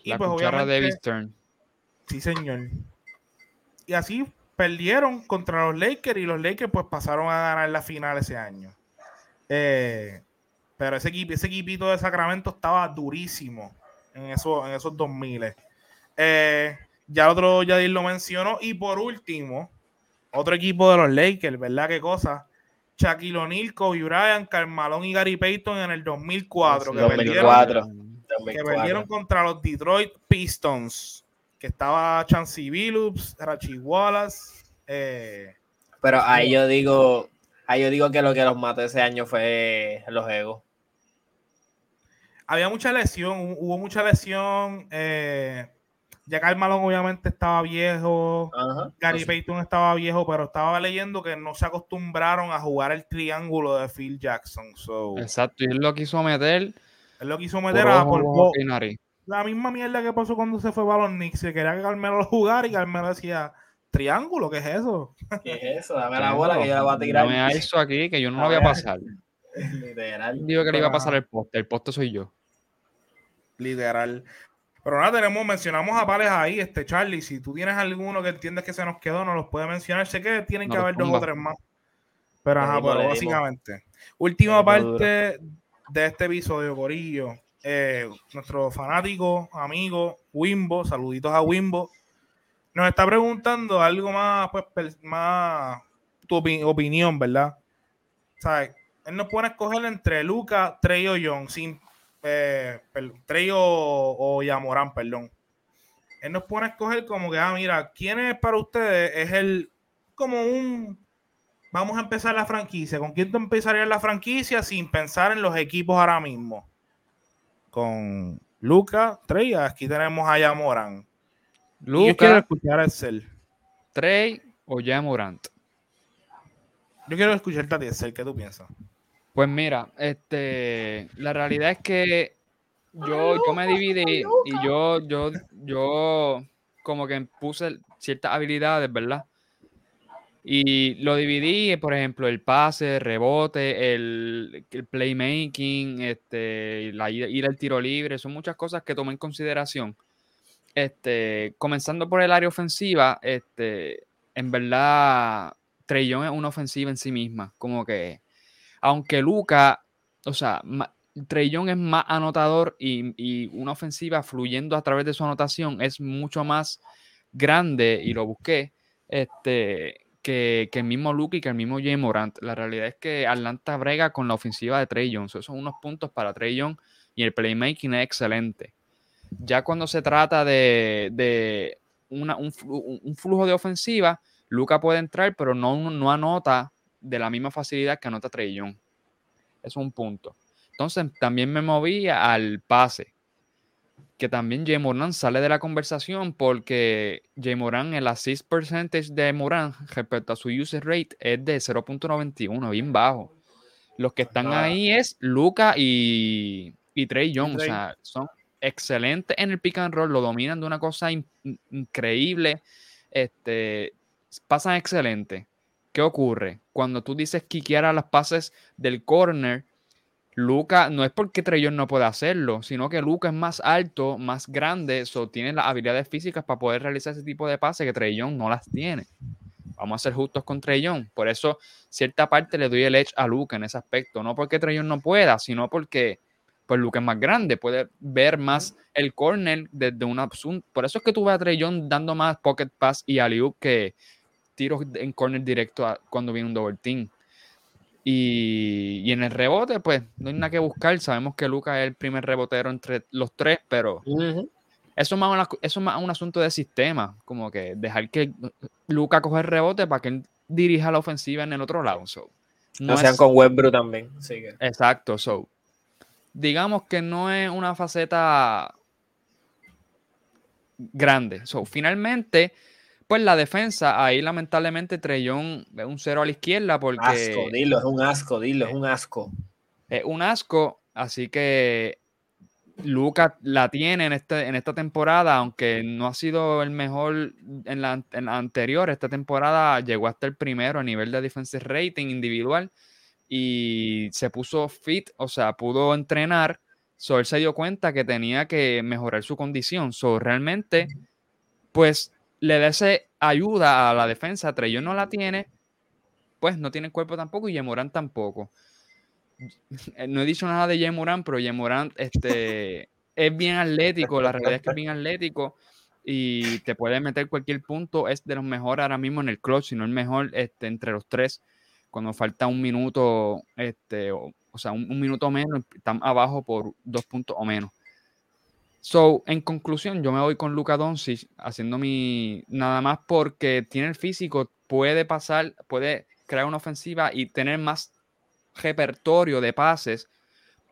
Y pues obviamente... De Sí, señor. Y así perdieron contra los Lakers y los Lakers pues pasaron a ganar la final ese año. Eh, pero ese, equipo, ese equipito de Sacramento estaba durísimo en, eso, en esos 2000. Eh, ya otro Yadir lo mencionó. Y por último, otro equipo de los Lakers, ¿verdad? ¿Qué cosa? Shaquille O'Neal, Kobe Bryant, Carmalón y Gary Payton en el 2004. que 2004. Perdieron, que perdieron contra los Detroit Pistons. Que estaba Chancey Billups, Rachi Wallace. Eh, Pero ahí yo digo, ahí yo digo que lo que los mató ese año fue los egos. Había mucha lesión, hubo mucha lesión. Eh, ya Carmalón obviamente estaba viejo, Ajá. Gary Payton estaba viejo, pero estaba leyendo que no se acostumbraron a jugar el triángulo de Phil Jackson. So, Exacto, y él lo quiso meter él lo quiso por meter a ojo, por ojo y nariz. la misma mierda que pasó cuando se fue para los Knicks. Que quería que Carmelo lo jugara y Carmelo decía, triángulo, ¿qué es eso? ¿Qué es eso? Dame la bola que yo la voy a tirar. Dame a eso aquí que yo no A lo voy a pasar. Literal. Digo que le iba a pasar el poste, el poste soy yo. Literal. Pero nada, tenemos, mencionamos a pares ahí, este Charlie. Si tú tienes alguno que entiendes que se nos quedó, nos los puedes mencionar. Sé que tienen No que haber dos o tres más. Pero ajá, pero básicamente. Última parte de este episodio, Corillo. Eh, nuestro fanático, amigo, Wimbo, saluditos a Wimbo, nos está preguntando algo más, pues, per- más tu opi- opinión, ¿verdad? ¿Sabes? Él nos pone a escoger entre Luca, Trey o John, sin eh, Trey o, o Yamorán, perdón. Él nos pone a escoger como que, ah, mira, ¿quién es para ustedes? Es el, como un, vamos a empezar la franquicia. ¿Con quién tú empezarías la franquicia sin pensar en los equipos ahora mismo? Con Luca, Trey, aquí tenemos a Yamorán. Y Yo quiero Luca, escuchar a Excel. Trey o ya Morant. Yo quiero escucharte a ti, Excel. ¿Qué tú piensas? Pues mira, este, la realidad es que yo, yo me dividí y yo, yo, yo como que puse ciertas habilidades, ¿verdad? Y lo dividí, por ejemplo, el pase, el rebote, el, playmaking, este, la ir al tiro libre, son muchas cosas que tomé en consideración. Este, comenzando por el área ofensiva, este, en verdad, Young es una ofensiva en sí misma, como que aunque Luca, o sea, Trey es más anotador y, una ofensiva fluyendo a través de su anotación es mucho más grande, y lo busqué, este, que, el mismo Luca y que el mismo Jay Morant. La realidad es que Atlanta brega con la ofensiva de Trey. Esos son unos puntos para Trey y el playmaking es excelente. Ya cuando se trata de, un, flu- un flujo de ofensiva, Luca puede entrar, pero no anota de la misma facilidad que anota Trey Young. Es un punto. Entonces también me moví al pase. Que también Jay Moran sale de la conversación porque Jay Moran, el assist percentage de Moran respecto a su user rate es de 0.91, bien bajo. Los que están ahí es Luca y, y Trey Young. O sea, son excelentes en el pick and roll, lo dominan de una cosa in- in- increíble. Este, pasan excelente. ¿Qué ocurre? Cuando tú dices quiquear a las pases del corner, Luca, no es porque Young no puede hacerlo, sino que Luca es más alto, más grande, so, tiene las habilidades físicas para poder realizar ese tipo de pases que Young no las tiene. Vamos a ser justos con Young. Por eso, cierta parte le doy el edge a Luca en ese aspecto. No porque Young no pueda, sino porque pues Luca es más grande, puede ver más el corner desde una... Por eso es que tú ves a Young dando más pocket pass y alley que tiros en corner directo a- cuando viene un double team. Y, y en el rebote, pues no hay nada que buscar. Sabemos que Luca es el primer rebotero entre los tres, pero eso es más, una- eso es más un asunto de sistema. Como que dejar que Luca coja el rebote para que él dirija la ofensiva en el otro lado. So, No no sean es- con Westbrook también. Que. Exacto, so. Digamos que no es una faceta grande. So, finalmente, pues la defensa, ahí lamentablemente Trellón es un cero a la izquierda porque Asco, dilo, es un asco, dilo, es un asco. es un asco, así que Lucas la tiene en, este, en esta temporada, aunque no ha sido el mejor en la, en la anterior, esta temporada llegó hasta el primero a nivel de defensive rating individual y se puso fit, o sea, pudo entrenar, so él se dio cuenta que tenía que mejorar su condición, so realmente, pues le da ayuda a la defensa, Trellón no la tiene, pues no tiene cuerpo tampoco y Yemoran tampoco. Eh, No he dicho nada de Yemoran, pero Yemoran este, es bien atlético, la realidad es que es bien atlético y te puede meter cualquier punto. Es de los mejores ahora mismo en el clutch, si no el mejor este, entre los tres. Cuando falta un minuto, este, o, sea, un, minuto menos, están abajo por dos puntos o menos. So, en conclusión, yo me voy con Luka Doncic haciendo mi nada más porque tiene el físico, puede pasar, puede crear una ofensiva y tener más repertorio de pases.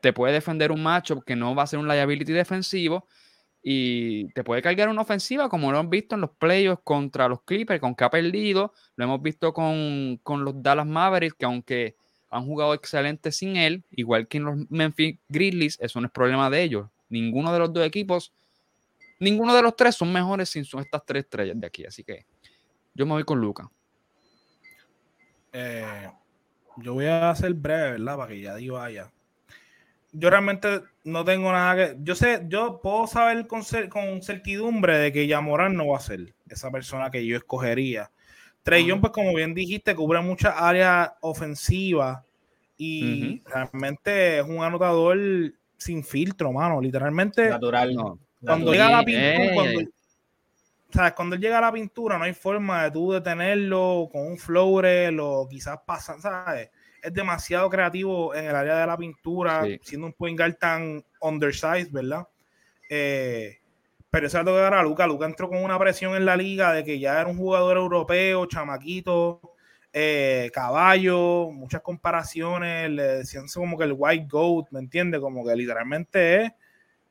Te puede defender un macho que no va a ser un liability defensivo y te puede cargar una ofensiva como lo hemos visto en los playoffs contra los Clippers, con que ha perdido, lo hemos visto con, con, los Dallas Mavericks, que aunque han jugado excelente sin él, igual que en los Memphis Grizzlies, eso no es problema de ellos. Ninguno de los dos equipos, ninguno de los tres son mejores sin estas tres estrellas de aquí, así que yo me voy con Luca. Eh, yo voy a ser breve, ¿verdad? Para que ya digo vaya yo realmente no tengo nada que. Yo sé, yo puedo saber con, con certidumbre de que Yamoran no va a ser esa persona que yo escogería. Trey pues como bien dijiste, cubre muchas áreas ofensivas y realmente es un anotador sin filtro, mano. Literalmente. Natural, no. Cuando llega a la pintura, cuando, cuando él llega a la pintura, no hay forma de tú detenerlo con un floater o quizás pasar, ¿sabes? es demasiado creativo en el área de la pintura, siendo un point guard tan undersized, ¿verdad? Eh, pero eso es lo que a Luca. Luca entró con una presión en la liga de que ya era un jugador europeo, chamaquito, eh, caballo, muchas comparaciones, le decían como que el white goat, ¿me entiendes? Como que literalmente es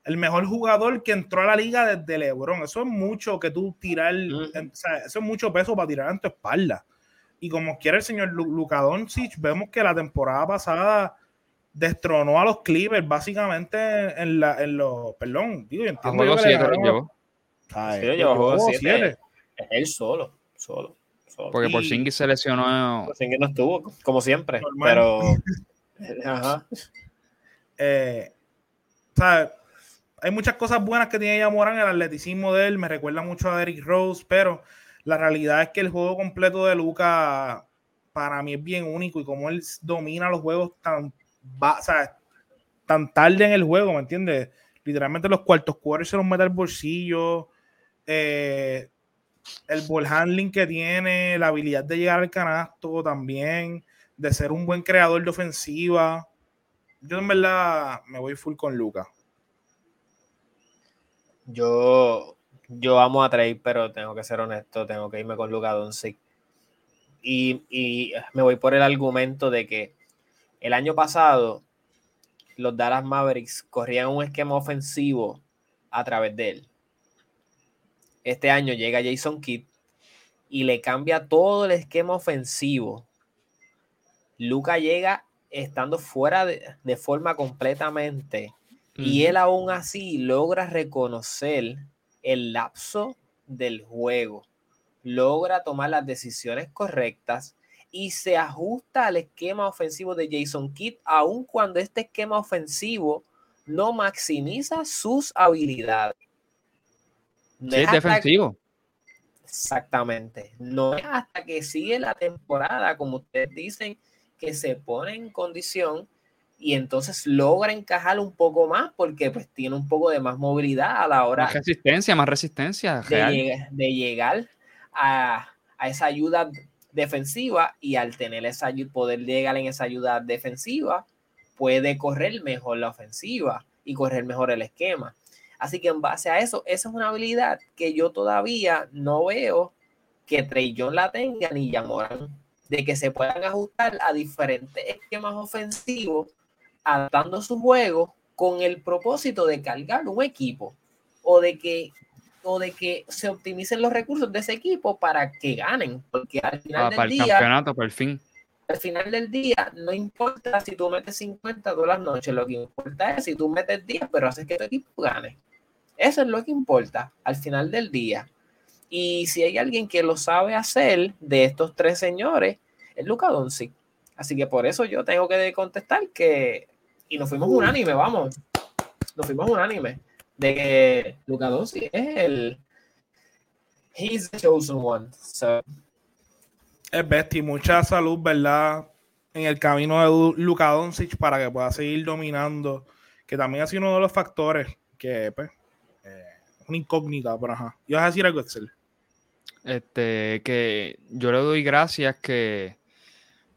el mejor jugador que entró a la liga desde LeBron. Eso es mucho que tú tirar, eso es mucho peso para tirar en tu espalda. Y como quiere el señor Luka Doncic, vemos que la temporada pasada destronó a los Clippers básicamente en, la, en los. Perdón, digo, entiendo. Juego 7 lo llevó. Sí, Él solo, solo. Porque por Porzingis se lesionó. Porzingis no estuvo, como siempre. Pero. Ajá. Eh, hay muchas cosas buenas que tiene ya Morán. El atleticismo de él me recuerda mucho a Derrick Rose, pero la realidad es que el juego completo de Luca para mí es bien único y como él domina los juegos tan, tan tarde en el juego, ¿me entiendes? Literalmente los cuartos quarters se los mete al bolsillo. Eh, el ball handling que tiene, la habilidad de llegar al canasto también, de ser un buen creador de ofensiva. Yo en verdad me voy full con Luca. Yo yo amo a Trey, pero tengo que ser honesto, tengo que irme con Luka Doncic. Y, y me voy por el argumento de que el año pasado los Dallas Mavericks corrían un esquema ofensivo a través de él. Este año llega Jason Kidd y le cambia todo el esquema ofensivo. Luca llega estando fuera de, de forma completamente y él aún así logra reconocer el lapso del juego, logra tomar las decisiones correctas y se ajusta al esquema ofensivo de Jason Kidd, aun cuando este esquema ofensivo no maximiza sus habilidades. No es defensivo. Exactamente. No es hasta que sigue la temporada, como ustedes dicen, que se pone en condición y entonces logra encajar un poco más porque pues tiene un poco de más movilidad a la hora. Más resistencia, más resistencia. De, llegar, a, esa ayuda defensiva y al tener esa poder llegar en esa ayuda defensiva, puede correr mejor la ofensiva y correr mejor el esquema. Así que en base a eso, esa es una habilidad que yo todavía no veo que Trey John la tenga ni Yamoran, de que se puedan ajustar a diferentes esquemas ofensivos adaptando su juego con el propósito de cargar un equipo o de que o de que se optimicen los recursos de ese equipo para que ganen, porque al final del día, campeonato, por fin. Al final del día, no importa si tú metes 50 todas las noches, lo que importa es si tú metes 10, pero haces que tu equipo gane. Eso es lo que importa al final del día. Y si hay alguien que lo sabe hacer de estos tres señores, es Luca Doncic. Así que por eso yo tengo que contestar que y nos fuimos unánime, vamos. Nos fuimos unánime de que Luka Doncic es el he's the chosen one. Es bestia, mucha salud, ¿verdad? En el camino de Luka Doncic para que pueda seguir dominando, que también ha sido uno de los factores que pues, una incógnita, pero ajá. ¿Ibas a decir algo, Excel? Este, que yo le doy gracias que,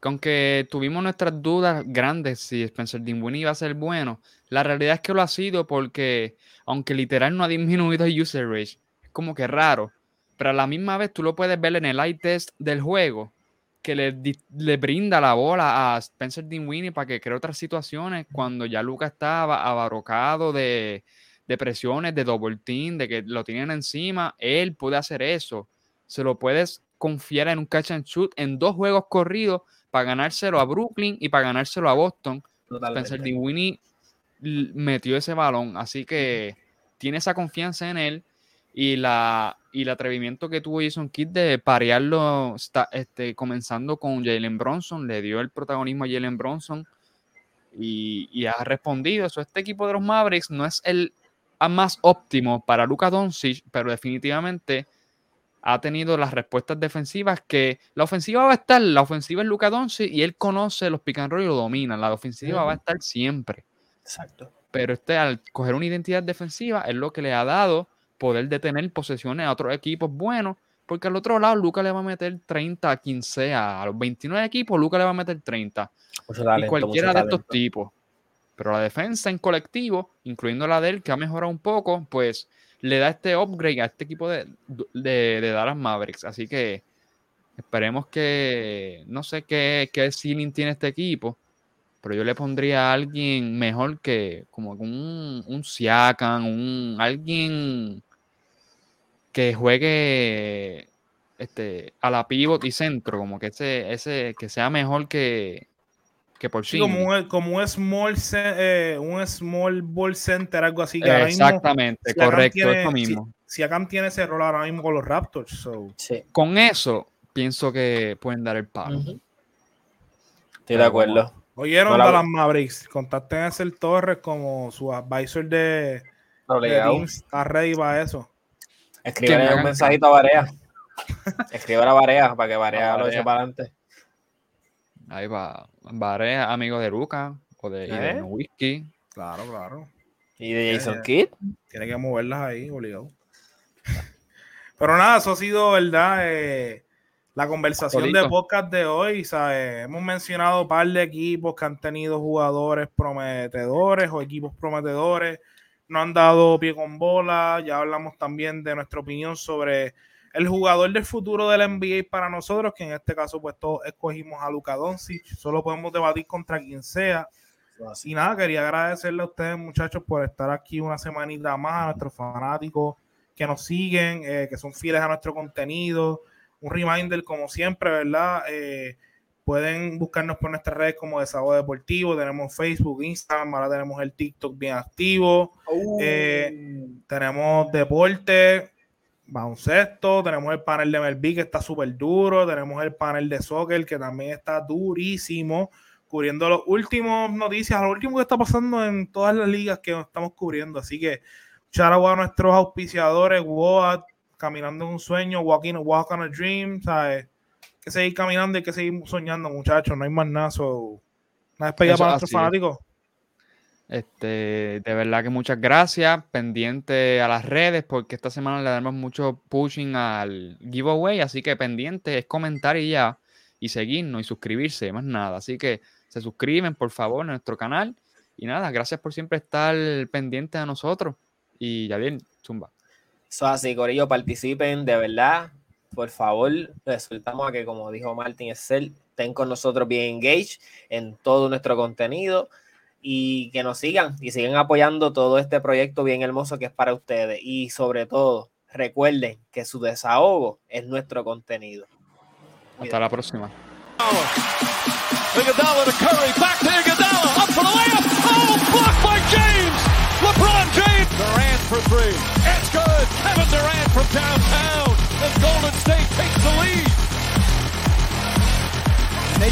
que aunque tuvimos nuestras dudas grandes si Spencer Dinwiddie iba a ser bueno, la realidad es que lo ha sido porque, aunque literal no ha disminuido el user rate, es como que raro, pero a la misma vez tú lo puedes ver en el eye test del juego, que le, brinda la bola a Spencer Dinwiddie para que cree otras situaciones cuando ya Luca estaba abarrocado de, de presiones, de double team, de que lo tienen encima, él puede hacer eso. Se lo puedes confiar en un catch and shoot en dos juegos corridos para ganárselo a Brooklyn y para ganárselo a Boston. Totalmente. Spencer Dinwiddie metió ese balón, así que tiene esa confianza en él y la y el atrevimiento que tuvo Jason Kidd de parearlo está, este, comenzando con Jalen Bronson, le dio el protagonismo a Jalen Bronson y, y ha respondido. Eso, este equipo de los Mavericks no es el más óptimo para Luka Doncic, pero definitivamente ha tenido las respuestas defensivas que la ofensiva va a estar, la ofensiva es Luka Doncic y él conoce los pick and roll y lo domina, la ofensiva va a estar siempre Exacto. pero este al coger una identidad defensiva es lo que le ha dado poder detener posesiones a otros equipos buenos, porque al otro lado Luca le va a meter 30 a 15 a, los 29 equipos, Luca le va a meter 30 Mucho y talento, cualquiera de estos tipos. Pero la defensa en colectivo, incluyendo la de él, que ha mejorado un poco, pues le da este upgrade a este equipo de, de, Dallas Mavericks. Así que esperemos que, no sé qué, qué ceiling tiene este equipo, pero yo le pondría a alguien mejor que como un, un Siakam, un, alguien que juegue este, a la pivot y centro, como que ese, ese que sea mejor que, que por Sí, sí. como un, como un small, eh, un small ball center, algo así. Que ahora mismo, Exactamente, correcto, tiene- eso si- mismo. Siakam tiene ese rol ahora mismo con los Raptors. so. Sí. Con eso, pienso que pueden dar el palo. Ujú. Estoy de acuerdo. Oyeron No la- Dallas Mavericks. Contacten a Cel Torres como su advisor de, de. Está ready para eso. Escríbele un mensajito a Varea. Escríbele a Varea para que Varea A lo eche para adelante. Ahí va. Varé, amigo de Luca o de, y de ¿Eh? Whisky. Claro, claro. Y de Jason. Kidd. Tiene que moverlas ahí, obligado. Pero nada, eso ha sido, ¿verdad? Eh, la conversación de podcast de hoy, ¿sabes? Hemos mencionado un par de equipos que han tenido jugadores prometedores o equipos prometedores, no han dado pie con bola, ya hablamos también de nuestra opinión sobre el jugador del futuro del NBA para nosotros, que en este caso pues todos escogimos a Luka Doncic, solo podemos debatir contra quien sea. Y nada, quería agradecerle a ustedes, muchachos, por estar aquí una semanita más, a nuestros fanáticos que nos siguen, eh, que son fieles a nuestro contenido. Un reminder, como siempre, ¿verdad? Eh, pueden buscarnos por nuestras redes como Desahogo Deportivo. Tenemos Facebook, Instagram, ahora tenemos el TikTok bien activo. Eh, tenemos deporte, baloncesto, tenemos el panel de Melví que está súper duro, tenemos el panel de soccer que también está durísimo, cubriendo los últimos noticias, lo último que está pasando en todas las ligas que estamos cubriendo. Así que, shout out a nuestros auspiciadores, WOAT, Caminando en un sueño, Walking, Walk on a Dream, ¿sabes? Hay que seguir caminando y que seguir soñando, muchachos, no hay más nada. so, Una despedida Eso para nuestros fanáticos. Este, de verdad que muchas gracias. Pendiente a las redes porque esta semana le damos mucho pushing al giveaway. Así que pendiente es comentar y ya. Y seguirnos y suscribirse, más nada. Así que se suscriben, por favor, a nuestro canal. Y nada, gracias por siempre estar pendiente a nosotros. Y ya bien, zumba. Eso así, Corillo, participen, de verdad. Por favor, les soltamos a que, como dijo Martin Excel, estén con nosotros bien engaged en todo nuestro contenido y que nos sigan y sigan apoyando todo este proyecto bien hermoso que es para ustedes. Y sobre todo, recuerden que su desahogo es nuestro contenido. Cuídate. Hasta la próxima. LeBron James. Durant for three. It's good. Kevin Durant from downtown. And Golden State takes the lead. They